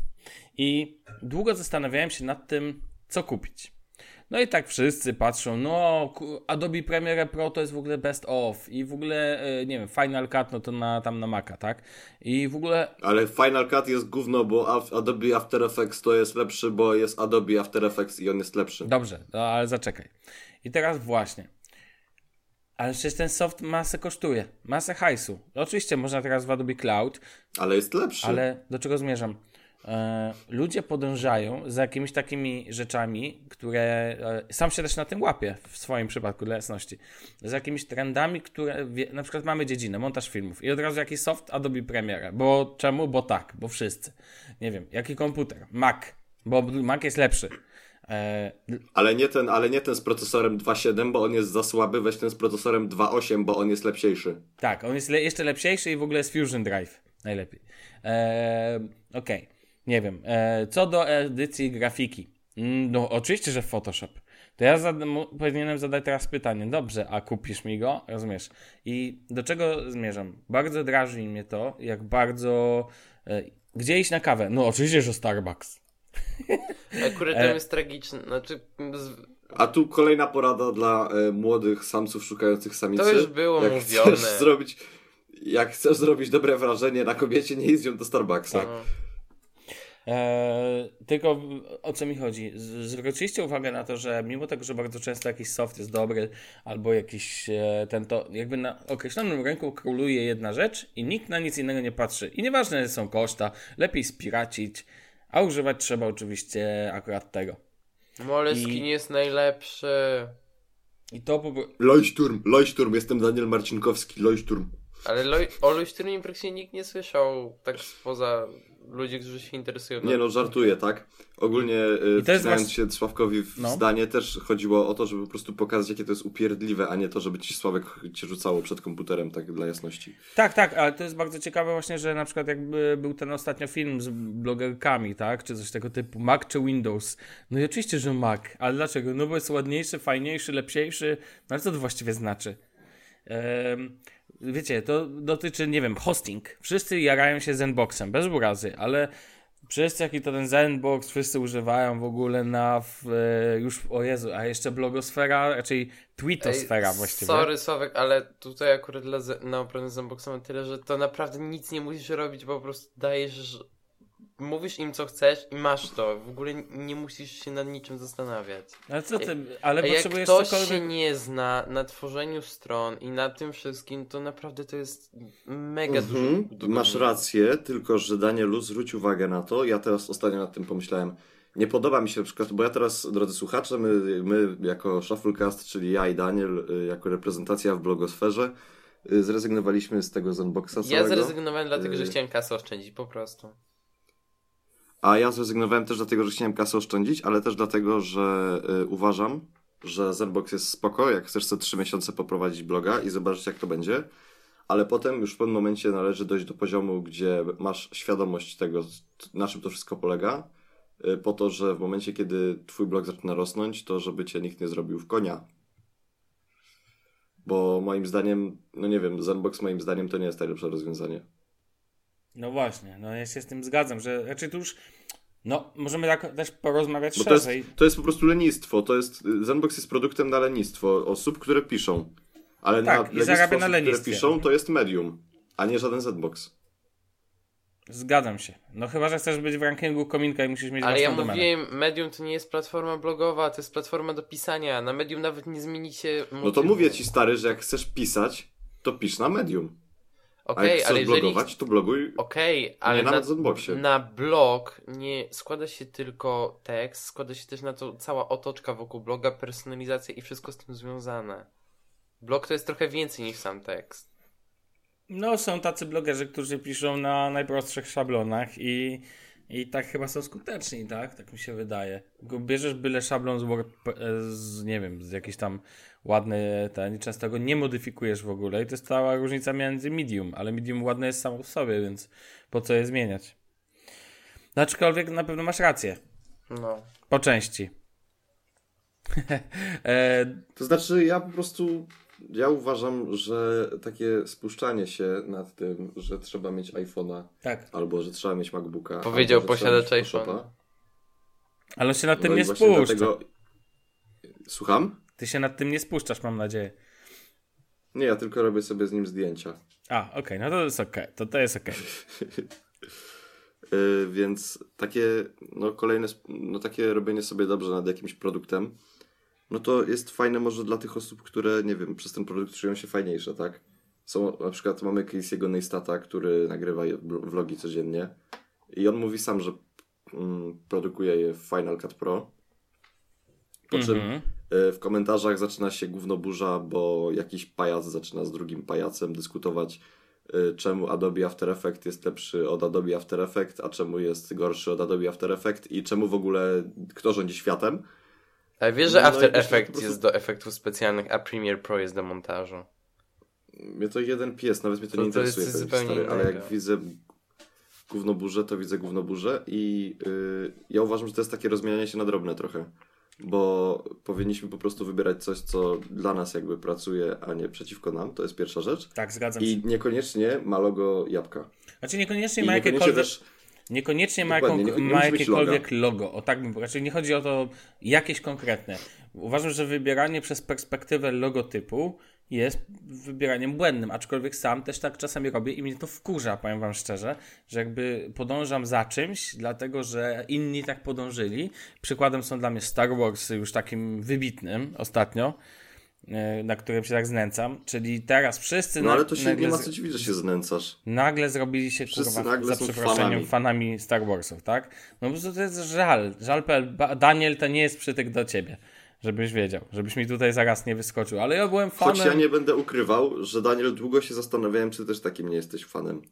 I długo zastanawiałem się nad tym, co kupić. No i tak wszyscy patrzą, no Adobe Premiere Pro to jest w ogóle best of i w ogóle, e, nie wiem, Final Cut no to na, tam na Maca, tak? I w ogóle Ale Final Cut jest gówno, bo Adobe After Effects to jest lepszy, bo jest Adobe After Effects i on jest lepszy. Dobrze, no, ale zaczekaj. I teraz właśnie. Ale przecież ten soft masę kosztuje. Masę hajsu. Oczywiście można teraz w Adobe Cloud, Ale jest lepszy. ale do czego zmierzam? E, ludzie podążają za jakimiś takimi rzeczami, które e, sam się też na tym łapię w swoim przypadku dla jasności. Za jakimiś trendami, które na przykład mamy dziedzinę, montaż filmów i od razu jakiś soft Adobe Premiere. Bo czemu? Bo tak, bo wszyscy. Nie wiem, jaki komputer? Mac, bo Mac jest lepszy. E, Ale nie ten, ale nie ten z procesorem 2.7, bo on jest za słaby, weź ten z procesorem 2.8, bo on jest lepsiejszy. Tak, on jest le- jeszcze lepszy i w ogóle jest Fusion Drive. Najlepiej. Eee, Okej, nie wiem. Eee, co do edycji grafiki. Mm, No, oczywiście, że Photoshop. To ja zada powinienem zadać teraz pytanie. Dobrze, a kupisz mi go? Rozumiesz? I do czego zmierzam? Bardzo drażni mnie to, jak bardzo... E, gdzie iść na kawę? No oczywiście, że Starbucks. (laughs) Akurat to jest tragiczne. Znaczy, z... A tu kolejna porada dla e, młodych samców szukających samicy. To już było jak mówione. Chcesz zrobić, jak chcesz zrobić dobre wrażenie na kobiecie, nie idź do Starbucksa. No. Eee, tylko o co mi chodzi? Zwróciliście uwagę na to, że mimo tego, że bardzo często jakiś soft jest dobry, albo jakiś e, ten to, jakby na określonym rynku króluje jedna rzecz i nikt na nic innego nie patrzy. I nieważne są koszta, lepiej spiracić, a używać trzeba oczywiście akurat tego. Moleskin I- jest najlepszy. I to po. Leuchtturm, Leuchtturm, jestem Daniel Marcinkowski, Leuchtturm. Ale Loj- o Luźturnie praktycznie nikt nie słyszał, tak spoza ludzi, którzy się interesują. Nie no, żartuję, tak? Ogólnie y, wcinając właśnie- się Sławkowi w No. zdanie, też chodziło o to, żeby po prostu pokazać, jakie to jest upierdliwe, a nie to, żeby ci Sławek cię rzucało przed komputerem, tak dla jasności. Tak, tak, ale to jest bardzo ciekawe właśnie, że na przykład jakby był ten ostatnio film z blogerkami, tak, czy coś tego typu, Mac czy Windows. No i oczywiście, że Mac, ale dlaczego? No bo jest ładniejszy, fajniejszy, lepsiejszy, no ale co to właściwie znaczy? Ehm, wiecie, to dotyczy, nie wiem, hosting. Wszyscy jarają się Zenboxem, bez urazy, ale wszyscy, jaki to ten Zenbox, wszyscy używają w ogóle na, w, e, już, o Jezu, a jeszcze blogosfera, raczej tweetosfera Ej, właściwie. Sorry, Sławek, ale tutaj akurat dla na obronę Zenboxa mam tyle, że to naprawdę nic nie musisz robić, bo po prostu dajesz, mówisz im co chcesz i masz to. W ogóle nie musisz się nad niczym zastanawiać. Ale co ty, ale jak potrzebujesz ktoś cokolwiek... się nie zna na tworzeniu stron i na tym wszystkim, to naprawdę to jest mega dużo. Mhm, dużo Masz rację, tylko że Danielu, zwróć uwagę na to. Ja teraz ostatnio nad tym pomyślałem. Nie podoba mi się na przykład, bo ja teraz, drodzy słuchacze, my, my jako Shufflecast, czyli ja i Daniel, y, jako reprezentacja w blogosferze, y, zrezygnowaliśmy z tego Zenboxa Ja całego. zrezygnowałem dlatego, że Yy. chciałem kasę oszczędzić po prostu. A ja zrezygnowałem też dlatego, że chciałem kasę oszczędzić, ale też dlatego, że y, uważam, że Zenbox jest spoko, jak chcesz sobie 3 miesiące poprowadzić bloga i zobaczyć jak to będzie, ale potem już w pewnym momencie należy dojść do poziomu, gdzie masz świadomość tego, na czym to wszystko polega, y, po to, że w momencie, kiedy twój blog zaczyna rosnąć, to żeby cię nikt nie zrobił w konia. Bo moim zdaniem, no nie wiem, Zenbox moim zdaniem to nie jest najlepsze rozwiązanie. No właśnie, no ja się z tym zgadzam, że raczej tu już, no możemy tak też porozmawiać Bo to jest, szerzej. to jest po prostu lenistwo. To jest, Zenbox jest produktem na lenistwo osób, które piszą. Ale Tak, na i lenistwo zarabia osób, na które lenistwie. piszą, to jest medium, a nie żaden Zenbox. Zgadzam się. No chyba, że chcesz być w rankingu kominka i musisz mieć Ale ja domenę. mówiłem, Medium to nie jest platforma blogowa, to jest platforma do pisania. Na Medium nawet nie zmienicie No to mówię ci, stary, że jak chcesz pisać, to pisz na medium. A Okej, ale chcesz jeżeli... blogować, to bloguj. Okej, ale nie na, Zenboxie. na blog nie składa się tylko tekst, składa się też na to cała otoczka wokół bloga, personalizacja i wszystko z tym związane. Blog to jest trochę więcej niż sam tekst. No są tacy blogerzy, którzy piszą na najprostszych szablonach i, i tak chyba są skuteczni, tak? Tak mi się wydaje. Bierzesz byle szablon z, Word, z nie wiem, z jakiś tam ładny ten i często go nie modyfikujesz w ogóle i to jest cała różnica między medium, ale medium ładne jest samo w sobie, więc po co je zmieniać? No, aczkolwiek na pewno masz rację. No. Po części. (laughs) e, To znaczy, ja po prostu. Ja uważam, że takie spuszczanie się nad tym, że trzeba mieć iPhone'a, tak, albo że trzeba mieć MacBooka. Powiedział albo, posiadacz iPhone'a. ale on się nad tym no nie spuszcza. dlatego- Słucham? Ty się nad tym nie spuszczasz, mam nadzieję. Nie, ja tylko robię sobie z nim zdjęcia. A, okej, no to jest okej, to, to jest okej. Yy, (laughs) więc takie, no kolejne, no takie robienie sobie dobrze nad jakimś produktem, no to jest fajne może dla tych osób, które, nie wiem, przez ten produkt czują się fajniejsze, tak? Są, na przykład mamy Casey'ego Neistata, który nagrywa vlogi codziennie i on mówi sam, że mm, produkuje je w Final Cut Pro, po czym Mhm. y, w komentarzach zaczyna się gównoburza, bo jakiś pajac zaczyna z drugim pajacem dyskutować, y, czemu Adobe After Effects jest lepszy od Adobe After Effects, a czemu jest gorszy od Adobe After Effects i czemu w ogóle kto rządzi światem. Ale wiesz, że No i After Effects prostu- jest do efektów specjalnych, a Premiere Pro jest do montażu. Mnie to jeden pies, nawet mnie to, To- nie to jest interesuje, powiem ci, zupełnie stary, ale jak widzę gównoburzę, to widzę gównoburzę i y, ja uważam, że to jest takie rozmienianie się na drobne trochę. bo powinniśmy po prostu wybierać coś, co dla nas jakby pracuje, a nie przeciwko nam. To jest pierwsza rzecz. Tak, zgadzam się. I niekoniecznie ma logo jabłka. Znaczy niekoniecznie I ma niekoniecznie jakiekolwiek... też Niekoniecznie ma, jaką, nie- nie ma jakiekolwiek logo. O tak bym raczej nie chodzi o to jakieś konkretne. Uważam, że wybieranie przez perspektywę logotypu jest wybieraniem błędnym, aczkolwiek sam też tak czasami robię i mnie to wkurza, powiem wam szczerze, że jakby podążam za czymś, dlatego że inni tak podążyli. Przykładem są dla mnie Star Wars już takim wybitnym ostatnio, na którym się tak znęcam, czyli teraz wszyscy No ale to się nagle nie ma co dziwić, że się znęcasz. nagle zrobili się Wszyscy kurwa, nagle za przeproszeniem fanami. fanami. Star Warsów, tak? No po prostu to jest żal. Żal, Daniel, to nie jest przytyk do ciebie. Żebyś wiedział, żebyś mi tutaj zaraz nie wyskoczył. Ale ja byłem fanem. Choć ja nie będę ukrywał, że Daniel długo się zastanawiałem, czy też takim nie jesteś fanem.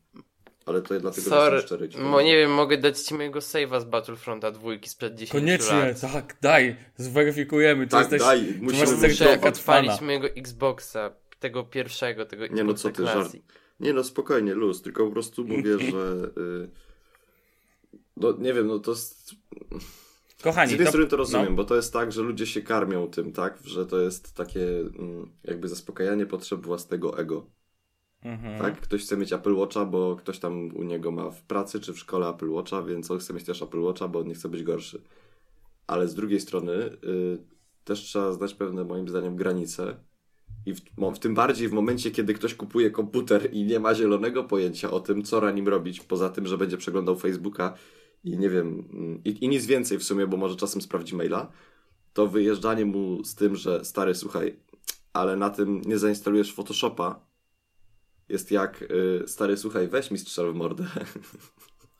Ale to dlatego, że Sorry, jestem szczery. ci mo, powiem. nie wiem, mogę dać ci mojego save'a z Battlefronta dwójki sprzed 10 Koniecznie, lat. tak, daj, zweryfikujemy. Czy Tak, jesteś, daj, musimy Muszę odpalić mojego Xboxa, tego pierwszego, tego Nie no, co Xboxa ty, żart. Nie no, spokojnie, luz, tylko po prostu mówię, (laughs) że... Y... No nie wiem, no to jest... Kochani, Z jednej to, strony to rozumiem, no, bo to jest tak, że ludzie się karmią tym, tak? Że to jest takie mm, jakby zaspokajanie potrzeb własnego ego. Mhm. Tak? Ktoś chce mieć Apple Watcha, bo ktoś tam u niego ma w pracy czy w szkole Apple Watcha, więc on chce mieć też Apple Watcha, bo on nie chce być gorszy. Ale z drugiej strony y, też trzeba znać pewne, moim zdaniem, granice. I w, w tym bardziej w momencie, kiedy ktoś kupuje komputer i nie ma zielonego pojęcia o tym, co na nim robić, poza tym, że będzie przeglądał Facebooka i nie wiem, mm, i, i nic więcej w sumie, bo może czasem sprawdzi maila, to wyjeżdżanie mu z tym, że stary, słuchaj, ale na tym nie zainstalujesz Photoshopa, jest jak y, stary, słuchaj, weź mi strzel w mordę.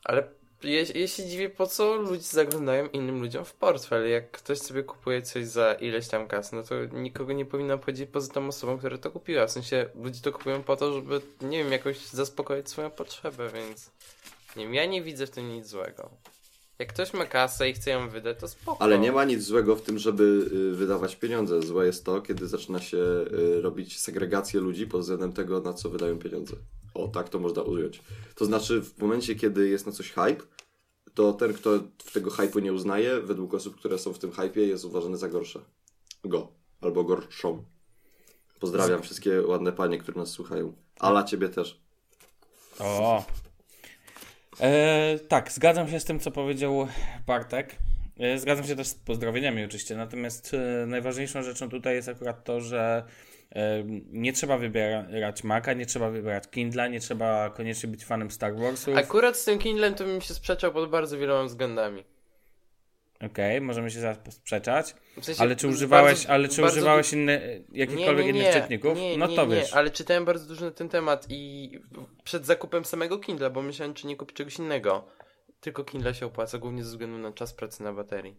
Ale ja, ja się dziwię, po co ludzie zaglądają innym ludziom w portfel. Jak ktoś sobie kupuje coś za ileś tam kas, no to nikogo nie powinno obchodzić poza tą osobą, która to kupiła. W sensie ludzie to kupują po to, żeby, nie wiem, jakoś zaspokoić swoją potrzebę, więc nie wiem, ja nie widzę w tym nic złego. Jak ktoś ma kasę i chce ją wydać, to spoko. Ale nie ma nic złego w tym, żeby y, wydawać pieniądze. Złe jest to, kiedy zaczyna się y, robić segregację ludzi pod względem tego, na co wydają pieniądze. O, tak to można ująć. To znaczy, w momencie, kiedy jest na coś hype, to ten, kto tego hype'u nie uznaje, według osób, które są w tym hype'ie, jest uważany za gorsze. Go. Albo gorszą. Pozdrawiam wszystkie ładne panie, które nas słuchają. Ala, ciebie też. O. E, tak, zgadzam się z tym, co powiedział Bartek. E, zgadzam się też z pozdrowieniami oczywiście, natomiast e, najważniejszą rzeczą tutaj jest akurat to, że e, nie trzeba wybierać Maca, nie trzeba wybierać Kindla, nie trzeba koniecznie być fanem Star Warsów. Akurat z tym Kindlem to bym się sprzeczał pod bardzo wieloma względami. Okej, możemy się zaraz sprzeczać. W sensie Ale czy używałeś, bardzo- ale czy używałeś du- inne, jakichkolwiek innych czytników? Nie, no nie, to nie, wiesz. ale czytałem bardzo dużo na ten temat i przed zakupem samego Kindle, bo myślałem, czy nie kupić czegoś innego. Tylko Kindle się opłaca, głównie ze względu na czas pracy na baterii.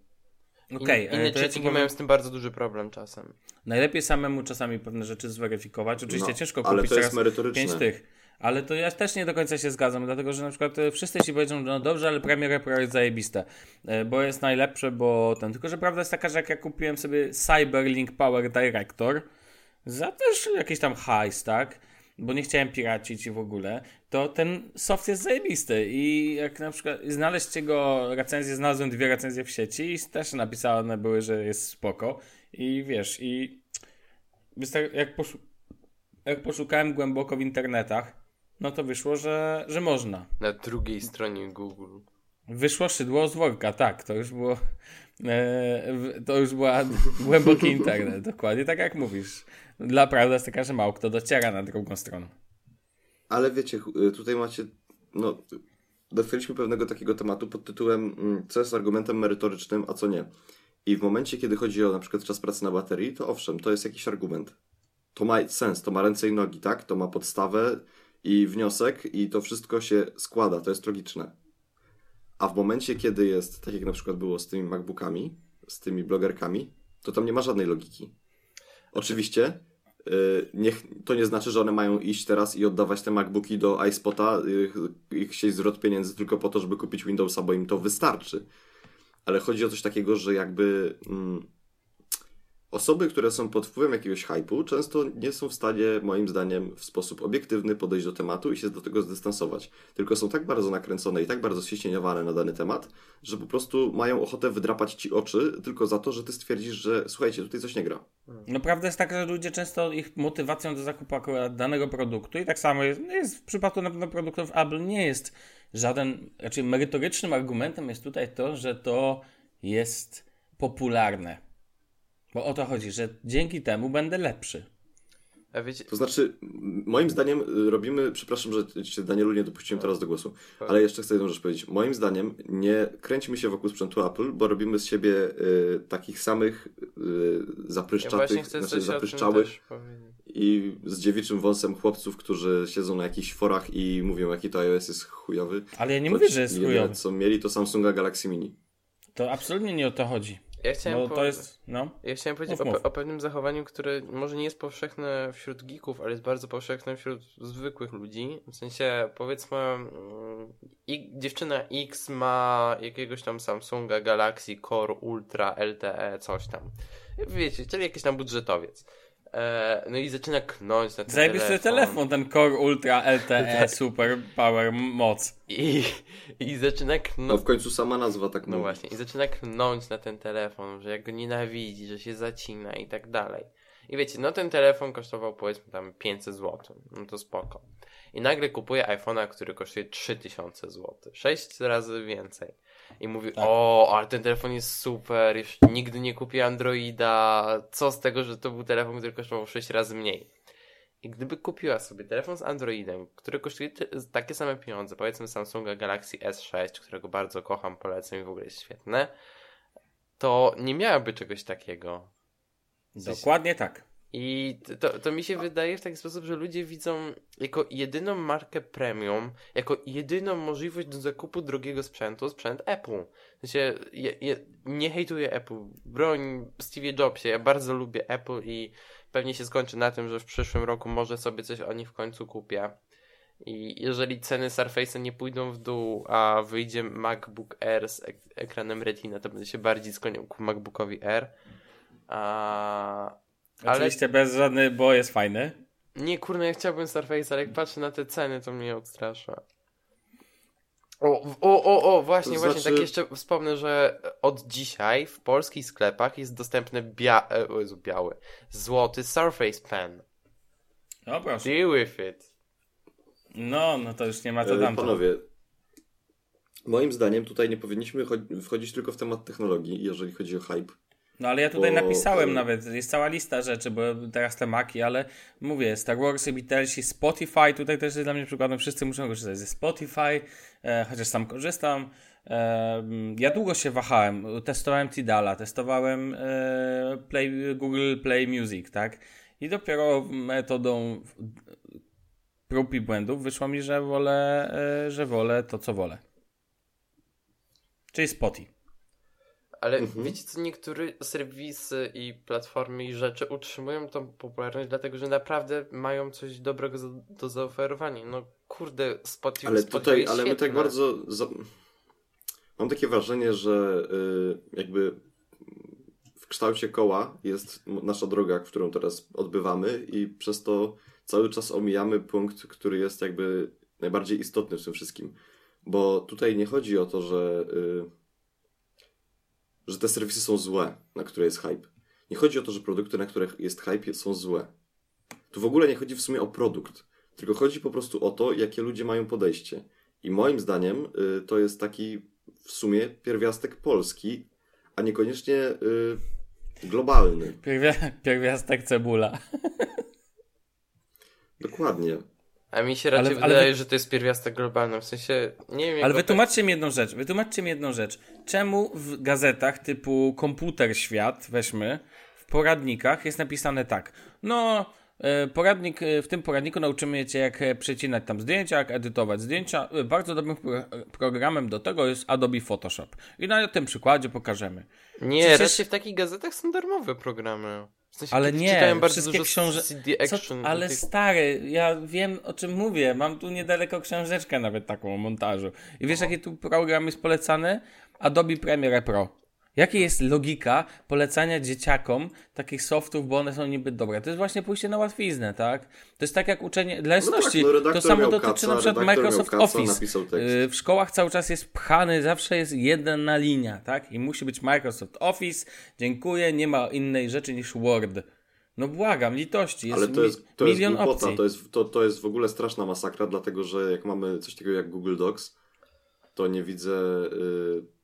Okej, e, inne to ja czytniki powiem, mają z tym bardzo duży problem czasem. najlepiej samemu czasami pewne rzeczy zweryfikować. Oczywiście No, ciężko ale kupić to jest teraz merytoryczne. pięć tych. Ale to ja też nie do końca się zgadzam, dlatego że na przykład e, wszyscy ci powiedzą, no dobrze, ale Premiere Pro jest zajebiste, e, bo jest najlepsze, bo ten. Tylko, że prawda jest taka, że jak ja kupiłem sobie Cyberlink Power Director za też jakiś tam hajs, tak? Bo nie chciałem piracić i w ogóle, to ten soft jest zajebisty i jak na przykład znaleźć jego recenzję, znalazłem dwie recenzje w sieci i też napisane były, że jest spoko i wiesz, i jak, poszu- jak poszukałem głęboko w internetach, no to wyszło, że, że można. Na drugiej stronie Google. Wyszło szydło z worka, tak, to już było, e, to już była (laughs) głęboki internet, dokładnie tak jak mówisz. Dla prawda jest taka, że mało kto dociera na drugą stronę. Ale wiecie, y, tutaj macie, no, dotknęliśmy pewnego takiego tematu pod tytułem, mm, co jest argumentem merytorycznym, a co nie. I w momencie, kiedy chodzi o na przykład czas pracy na baterii, to owszem, to jest jakiś argument. To ma sens, to ma ręce i nogi, tak? To ma podstawę i wniosek i to wszystko się składa, to jest logiczne. A w momencie, kiedy jest, tak jak na przykład było z tymi MacBookami, z tymi blogerkami, to tam nie ma żadnej logiki. Oczywiście y, niech, to nie znaczy, że one mają iść teraz i oddawać te MacBooki do iSpota y, i chcieć zwrot pieniędzy tylko po to, żeby kupić Windowsa, bo im to wystarczy. Ale chodzi o coś takiego, że jakby mm, osoby, które są pod wpływem jakiegoś hypu, często nie są w stanie, moim zdaniem, w sposób obiektywny podejść do tematu i się do tego zdystansować. Tylko są tak bardzo nakręcone i tak bardzo ściśnieniowane na dany temat, że po prostu mają ochotę wydrapać ci oczy tylko za to, że ty stwierdzisz, że słuchajcie, tutaj coś nie gra. No prawda jest taka, że ludzie często ich motywacją do zakupu akurat danego produktu i tak samo jest, no jest w przypadku na pewno produktów Apple nie jest żaden, raczej merytorycznym argumentem jest tutaj to, że to jest popularne. Bo o to chodzi, że dzięki temu będę lepszy. A wiecie, To znaczy, moim zdaniem y, robimy, przepraszam, że cię Danielu nie dopuściłem teraz do głosu, ale jeszcze chcę jedną rzecz powiedzieć. Moim zdaniem nie kręćmy się wokół sprzętu Apple, bo robimy z siebie y, takich samych y, ja zapryszczatych, chcę znaczy zapryszczałych i z dziewiczym wąsem chłopców, którzy siedzą na jakichś forach i mówią, jaki to iOS jest chujowy. Ale ja nie mówię, że jest chujowy. co mieli, to Samsunga Galaxy Mini. To absolutnie nie o to chodzi. Ja chciałem, Bo po... jest, no. ja chciałem powiedzieć Mów, o, mów. pe- o pewnym zachowaniu, które może nie jest powszechne wśród geeków, ale jest bardzo powszechne wśród zwykłych ludzi. W sensie, powiedzmy, mm, i, dziewczyna X ma jakiegoś tam Samsunga Galaxy Core Ultra LTE, coś tam. Wiecie, czyli jakiś tam budżetowiec. E, no i zaczyna knąć na ten Zajebisty telefon, ten Core Ultra LTE (laughs) Tak. Super Power moc. I, I zaczyna No knąć. w końcu sama nazwa tak No mówi. właśnie, i zaczyna knąć na ten telefon, że jak go nienawidzi, że się zacina i tak dalej. I wiecie, no ten telefon kosztował powiedzmy tam 500 zł, no to spoko. I nagle kupuje iPhone'a, który kosztuje 3000 zł, 6 razy więcej. I mówi, Tak. o, ale ten telefon jest super, już nigdy nie kupię Androida, co z tego, że to był telefon, który kosztował 6 razy mniej. I gdyby kupiła sobie telefon z Androidem, który kosztuje takie same pieniądze, powiedzmy Samsunga Galaxy S6, którego bardzo kocham, polecam i w ogóle jest świetne, to nie miałaby czegoś takiego. Dokładnie tak. I to, to mi się wydaje w taki sposób, że ludzie widzą jako jedyną markę premium, jako jedyną możliwość do zakupu drogiego sprzętu sprzęt Apple. Je, nie hejtuję Apple, broń Steve Jobsie, ja bardzo lubię Apple i pewnie się skończy na tym, że w przyszłym roku może sobie coś o nich w końcu kupię. I jeżeli ceny Surface'a nie pójdą w dół, a wyjdzie MacBook Air z ek- ekranem Retina, to będę się bardziej skłaniał ku MacBookowi Air. A, ale Oczywiście bez żadnej, bo jest fajny. nie, kurna, ja chciałbym Surface, ale jak patrzę na te ceny, to mnie odstrasza. O, o, o, o, właśnie, To właśnie, znaczy- tak jeszcze wspomnę, że od dzisiaj w polskich sklepach jest dostępny bia e, o Jezu, biały, złoty Surface Pen. No proszę. Deal with it. No, no to już nie ma co E, tam. Panowie, moim zdaniem tutaj nie powinniśmy cho- wchodzić tylko w temat technologii, jeżeli chodzi o hype. No ale ja tutaj Bo, napisałem e, nawet, jest cała lista rzeczy, bo teraz te maki, ale mówię, Star Warsy, Beatlesi, Spotify, tutaj też jest dla mnie przykładem, wszyscy muszą korzystać ze Spotify, e, chociaż sam korzystam. E, ja długo się wahałem, testowałem Tidala, testowałem e, Play, Google Play Music, tak? I dopiero metodą prób i błędów wyszło mi, że wolę, e, że wolę to, co wolę. Czyli Spotify. Ale Mhm. wiecie co, niektóre serwisy i platformy i rzeczy utrzymują tą popularność, dlatego że naprawdę mają coś dobrego za, do zaoferowania. No kurde, Spotify, Ale Spotify tutaj, ale my tak bardzo. Za... Mam takie wrażenie, że y, jakby w kształcie koła jest nasza droga, którą teraz odbywamy, i przez to cały czas omijamy punkt, który jest jakby najbardziej istotny w tym wszystkim. Bo tutaj nie chodzi o to, że, y, że te serwisy są złe, na które jest hype. Nie chodzi o to, że produkty, na których jest hype, są złe. Tu w ogóle nie chodzi w sumie o produkt, tylko chodzi po prostu o to, jakie ludzie mają podejście. I moim zdaniem y, to jest taki w sumie pierwiastek polski, a niekoniecznie y, globalny. Pierwi- (laughs) pierwiastek cebula. (laughs) Dokładnie. A mi się raczej Ale- ale wydaje, wy- że to jest pierwiastek globalny. W sensie, nie wiem Ale go wytłumaczcie mi jedną rzecz. Wytłumaczcie mi jedną rzecz. Czemu w gazetach typu Komputer Świat, weźmy, w poradnikach jest napisane tak. No, e, poradnik, e, w tym poradniku nauczymy cię, jak e, przecinać tam zdjęcia, jak edytować zdjęcia. Bardzo dobrym pro- programem do tego jest Adobe Photoshop. I na tym przykładzie pokażemy. tak... Nie, Przecież- raczej w takich gazetach są darmowe programy. W sensie, Ale nie, czytałem bardzo wszystkie dużo książe- CD Co, Action. ale tych- stary, ja wiem o czym mówię. Mam tu niedaleko książeczkę nawet taką o montażu. I wiesz, jaki tu program jest polecany? Adobe Premiere Pro. Jaka jest logika polecania dzieciakom takich softów, bo one są niby dobre? To jest właśnie pójście na łatwiznę, tak? To jest tak jak uczenie, dla jasności, no tak, no to samo dotyczy kaca, na przykład Microsoft kaca, Office. Y, W szkołach cały czas jest pchany, zawsze jest jedna linia, tak? I musi być Microsoft Office, dziękuję, nie ma innej rzeczy niż Word. No błagam, litości, jest, Ale to jest, to jest milion głupota, opcji. to jest, to, to jest w ogóle straszna masakra, dlatego że jak mamy coś takiego jak Google Docs, to nie widzę, y,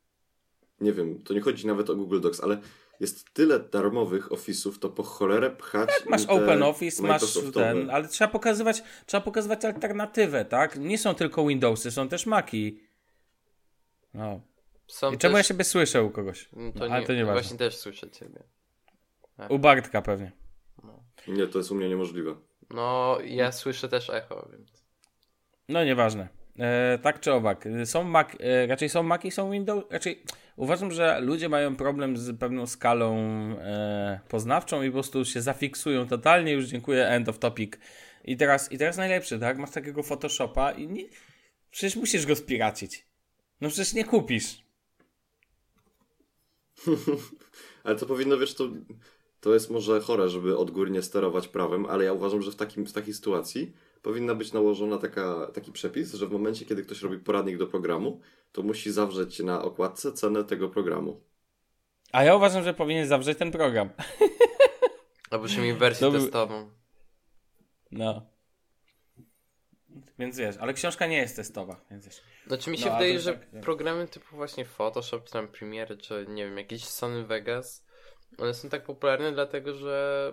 nie wiem, to nie chodzi nawet o Google Docs, ale jest tyle darmowych Office'ów, to po cholerę pchać Masz im te Open Office, masz ten, ale trzeba pokazywać, trzeba pokazywać alternatywę, tak? Nie są tylko Windowsy, są też Maki. No. Są I czemu ja siebie słyszę u kogoś? No To No, nie, ale to nieważne. Właśnie też słyszę ciebie. U Bartka pewnie. Nie, to jest u mnie niemożliwe. No, ja słyszę też echo, więc... No nieważne. E, tak czy owak. Są Mac, e, raczej są Maki, są Windows. Raczej uważam, że ludzie mają problem z pewną skalą e, poznawczą i po prostu się zafiksują totalnie. Już dziękuję, end of topic. I teraz, i teraz najlepszy, tak? Masz takiego Photoshopa i nie, przecież musisz go spiracić. No przecież nie kupisz. (laughs) Ale to powinno, wiesz, to, to jest może chore, żeby odgórnie sterować prawem, ale ja uważam, że w, takim, w takiej sytuacji powinna być nałożona taka, taki przepis, że w momencie, kiedy ktoś robi poradnik do programu, to musi zawrzeć na okładce cenę tego programu. A ja uważam, że powinien zawrzeć ten program. (laughs) Albo przynajmniej wersję To by- testową. No. Więc wiesz, ale książka nie jest testowa, więc wiesz. Znaczy mi się No, wydaje, że tak, tak. programy typu właśnie Photoshop, czy tam Premiere, czy nie wiem, jakieś Sony Vegas, one są tak popularne dlatego, że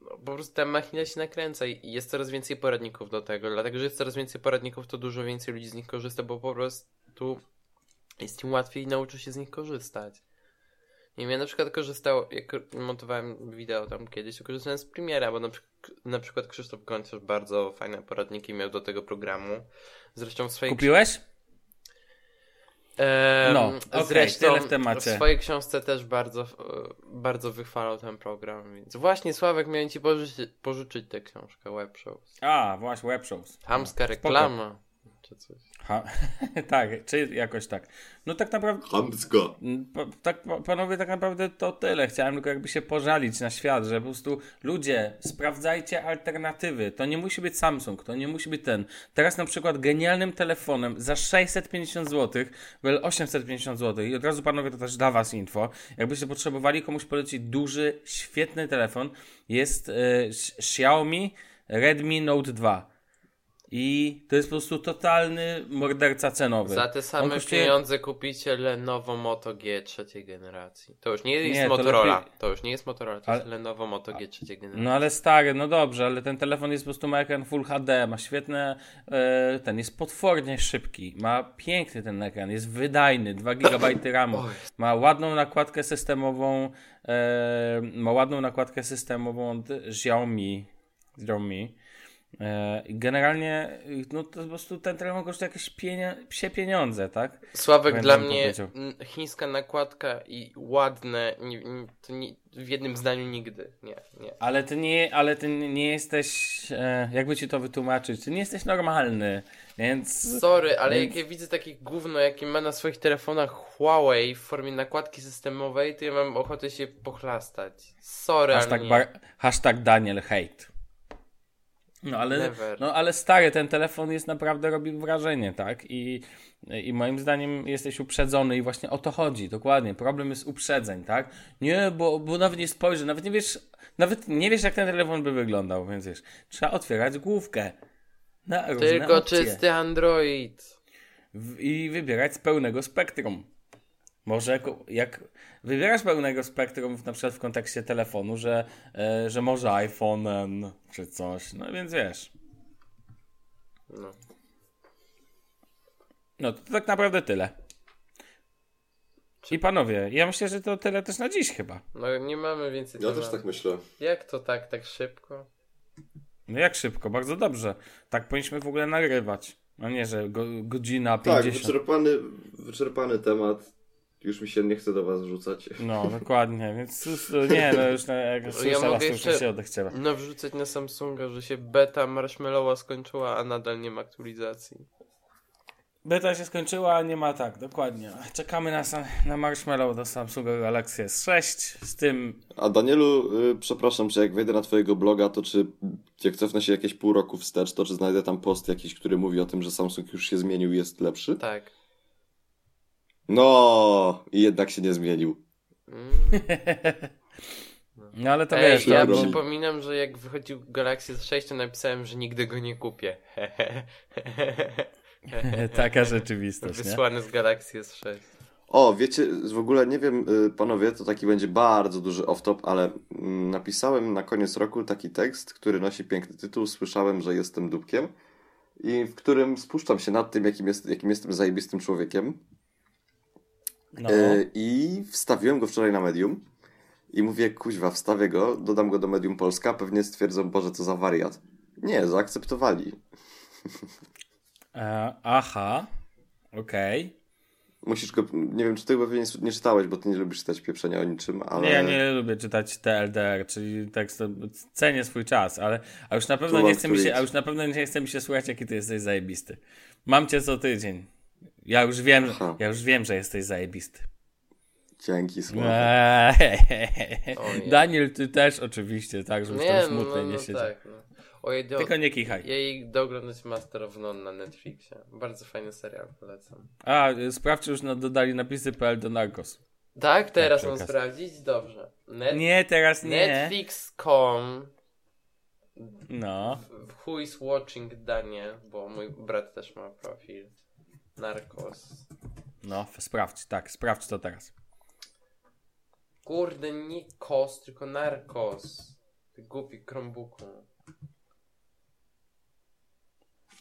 no, po prostu ta machina się nakręca i jest coraz więcej poradników do tego. Dlatego, że jest coraz więcej poradników, to dużo więcej ludzi z nich korzysta, bo po prostu jest im łatwiej nauczyć się z nich korzystać. Nie wiem, ja na przykład korzystał, jak montowałem wideo tam kiedyś, to korzystałem z Premiera, bo na, na przykład Krzysztof Gonciarz bardzo fajne poradniki miał do tego programu. Zresztą w swojej Kupiłeś? No, okej, zresztą tyle w temacie. w swojej książce też bardzo, e, bardzo wychwalał ten program, więc właśnie Sławek miałem ci pożyczyć, pożyczyć tę książkę Webshows. A, właśnie, web shows. Hamska Spoko. reklama, czy coś. Ha, (laughs) tak, czy jakoś tak. No tak naprawdę, Hamsko! pa, tak, pa- panowie, tak naprawdę to tyle. Chciałem tylko jakby się pożalić na świat, że po prostu ludzie, sprawdzajcie alternatywy. To nie musi być Samsung, to nie musi być ten. Teraz na przykład genialnym telefonem za 650 zł, wel 850 zł i od razu panowie to też dla was info. Jakbyście potrzebowali komuś polecić duży, świetny telefon, jest e, Xiaomi Redmi Note 2. I to jest po prostu totalny morderca cenowy. Za te same kosztuje- pieniądze kupicie Lenovo Moto G trzeciej generacji. To już nie jest Nie, to Motorola. lepiej- To już nie jest Motorola, to Ale- jest Lenovo Moto G trzeciej generacji. No ale stary, no dobrze, ale ten telefon jest po prostu ma ekran Full HD, ma świetne, e, ten jest potwornie szybki, ma piękny ten ekran, jest wydajny, 2 GB (laughs) RAMu, ma ładną nakładkę systemową, e, ma ładną nakładkę systemową od Xiaomi, Xiaomi. E, generalnie, no to po prostu ten telefon kosztuje jakieś pienie, psie pieniądze, tak? Sławek, Będę dla mnie powiedział. chińska nakładka i ładne, nie, nie, w jednym zdaniu nigdy. Nie, nie. Ale ty nie, ale ty nie jesteś, e, jakby ci to wytłumaczyć, ty nie jesteś normalny, więc... Sorry, ale Więc- jak ja widzę takie gówno, jakie ma na swoich telefonach Huawei w formie nakładki systemowej, to ja mam ochotę się pochlastać. Sorry, Hashtag, bar, hashtag Daniel hate. No ale, Never. no ale stary, ten telefon jest naprawdę robi wrażenie, tak? I, I moim zdaniem jesteś uprzedzony i właśnie o to chodzi, dokładnie. Problem jest uprzedzeń, tak? Nie, bo, bo nawet nie spojrzy, nawet nie wiesz, nawet nie wiesz jak ten telefon by wyglądał, więc wiesz, trzeba otwierać główkę na Tylko opcje. czysty Android. w, i wybierać z pełnego spektrum. Może jako, jak wybierasz pełnego spektrum, w- na przykład w kontekście telefonu, że, e, że może iPhone N czy coś, no więc wiesz. No. No to tak naprawdę tyle. I panowie, ja myślę, że to tyle też na dziś chyba. no nie mamy więcej Ja też tak myślę. Jak to tak, tak szybko? No jak szybko, bardzo dobrze. Tak powinniśmy w ogóle nagrywać. No nie, że go, godzina Tak, 50. wyczerpany, wyczerpany temat. Już mi się nie chce do was rzucać. No, dokładnie, więc nie, no już na, jak słyszę już mi się odechciewa. No wrzucać na Samsunga, że się beta marshmallowa skończyła, a nadal nie ma aktualizacji. Beta się skończyła, a nie ma tak, dokładnie. Czekamy na, na Marshmallow do Samsunga Galaxy S6 z tym... A Danielu, y, przepraszam, czy jak wejdę na twojego bloga, to czy jak cofnę się jakieś pół roku wstecz, to czy znajdę tam post jakiś, który mówi o tym, że Samsung już się zmienił i jest lepszy? Tak. No, i jednak się nie zmienił. Mm. (laughs) No ale to Ej, wiesz, ja robi. przypominam, że jak wychodził Galaxy S6, to napisałem, że nigdy go nie kupię. (laughs) Taka rzeczywistość, nie? Wysłany z Galaxy S6. O, wiecie, w ogóle nie wiem, y, panowie, to taki będzie bardzo duży off-top, ale mm, napisałem na koniec roku taki tekst, który nosi piękny tytuł Słyszałem, że jestem dupkiem i w którym spuszczam się nad tym, jakim, jest, jakim jestem zajebistym człowiekiem No. Y, i wstawiłem go wczoraj na Medium i mówię, kuźwa, wstawię go, dodam go do Medium Polska, pewnie stwierdzą, Boże, co za wariat. Nie, zaakceptowali. E, aha, okej. Musisz go, nie wiem, czy ty pewnie nie, czytałeś, bo ty nie lubisz czytać pieprzenia o niczym, ale... Nie, ja nie lubię czytać TLDR, czyli tekst, cenię swój czas, ale a już na pewno nie chce mi się, a już na pewno nie chce mi się słuchać, jaki ty jesteś zajebisty. Mam cię co tydzień. Ja już wiem, Aha. ja już wiem, że jesteś zajebisty. Dzięki, słowa. Eee. Daniel, ty też oczywiście, tak, żebyś Nie, tam no, smutny no, nie no siedział. tak. No. Ojej, do... Tylko nie kichaj. Jej dooglądać Master of None na Netflixie. Bardzo fajny serial, polecam. A, sprawdź, czy już no, dodali napisy.pl do Narcos. Tak, teraz Tak, mam sprawdzić? Dobrze. Net... Nie, teraz nie. Netflix.com No. Who is watching Danie, bo mój brat też ma profil. Narcos. No, sprawdź, tak, sprawdź to teraz. Kurde, nie kos, tylko narkos. Ty głupi Chromebooku.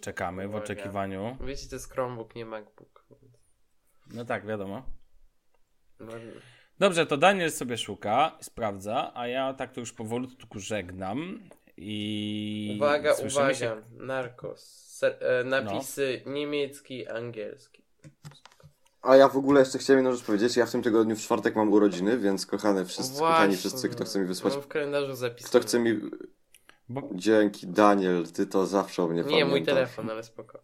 Czekamy w Uwaga. oczekiwaniu. Wiecie, to jest Chromebook, nie MacBook. No tak, wiadomo. No, Dobrze, to Daniel sobie szuka, sprawdza, a ja tak to już powolutku żegnam i uwaga, uwaga. się. Narcos. Ser, e, napisy niemiecki, angielski. A ja w ogóle jeszcze chciałem jedną rzecz powiedzieć. Ja w tym tygodniu w czwartek mam urodziny, więc kochane wszyscy, kochani Właśnie. wszyscy, kto chce mi wysłać. Mam w kalendarzu zapisane. Kto chce mi. Bo Dzięki, Daniel, ty to zawsze o mnie Nie, pamiętasz. mój telefon, ale spoko.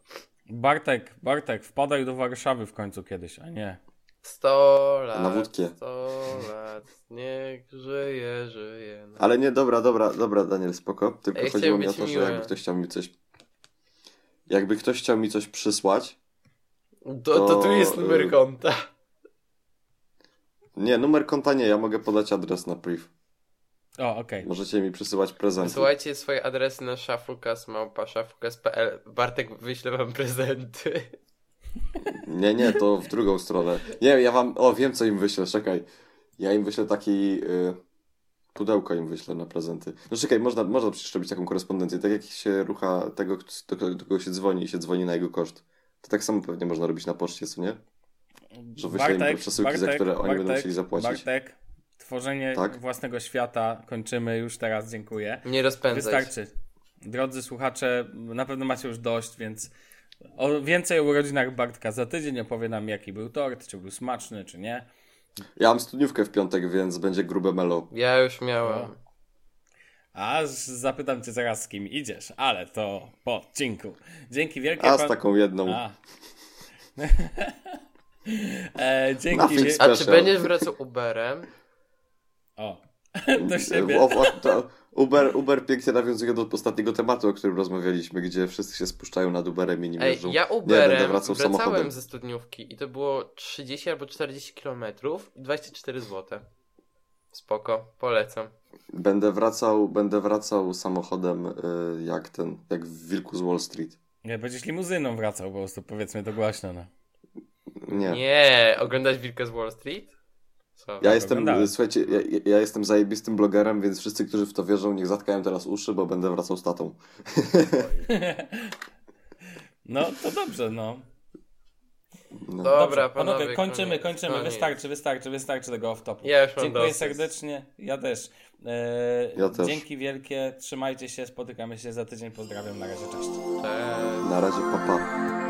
Bartek, Bartek, wpadaj do Warszawy w końcu kiedyś, a nie. 100 lat. Na wódkę. 100 lat. Niech żyje, żyje. No. Ale nie, dobra, dobra, dobra, Daniel, spoko. Tylko Ej, chodziło mi o to, że jakby ktoś chciał mi coś. Jakby ktoś chciał mi coś przysłać. To, to tu jest to, numer y- konta. Nie, numer konta nie, ja mogę podać adres na priv. O, okej. Możecie mi przysyłać prezenty. Wysyłajcie swoje adresy na shufflecast.małpa.shufflecast.pl Bartek wyśle wam prezenty. Nie, nie, to w drugą stronę. Nie, ja wam. O, wiem co im wyślę, czekaj. Ja im wyślę taki. Y, pudełko im wyślę na prezenty. No czekaj, można, można przecież robić taką korespondencję. Tak jak się rucha tego, do, kogo się dzwoni i się dzwoni na jego koszt. To tak samo pewnie można robić na poczcie, co nie? Że wyślę im te przesyłki, za które oni będą chcieli zapłacić. Bartek, tworzenie Tak? własnego świata kończymy już teraz, dziękuję. Nie rozpędzaj. Wystarczy. Drodzy słuchacze, na pewno macie już dość, więc o więcej o urodzinach Bartka za tydzień opowie nam, jaki był tort, czy był smaczny, czy nie. Ja mam studniówkę w piątek, więc będzie grube melo. Ja już miałem. A z- zapytam cię zaraz, z kim idziesz, ale to po odcinku. Dzięki wielkie. A z pan- taką jedną. A. (laughs) e, dzięki. A czy będziesz wracał Uberem? O, (laughs) do siebie. O, o, to Uber, Uber pięknie nawiązuje do ostatniego tematu, o którym rozmawialiśmy, gdzie wszyscy się spuszczają nad Uberem i nim Ej, jeżdżą. ja Nie, będę Uberem wracał wracałem samochodem. ze studniówki i to było 30 albo 40 kilometrów, 24 zł. Spoko, polecam. Będę wracał, będę wracał samochodem y, jak ten, jak w Wilku z Wall Street. Nie, będziesz limuzyną wracał po prostu, powiedzmy to głośno. No. Nie. Nie, oglądać Wilka z Wall Street? Co? Ja jestem, słuchajcie, ja, ja jestem zajebistym blogerem, więc wszyscy, którzy w to wierzą, niech zatkają teraz uszy, bo będę wracał z tatą. (laughs) no to dobrze, no. No. Dobra, Dobrze, panowie, kończymy, kończymy. koniec. Wystarczy, wystarczy, wystarczy tego off-topu. Ja już mam Dziękuję dosyć. serdecznie. Ja też. E, Ja też. Dzięki wielkie. Trzymajcie się. Spotykamy się za tydzień. Pozdrawiam. Na razie. Cześć. Cześć. Na razie, papa. Pa.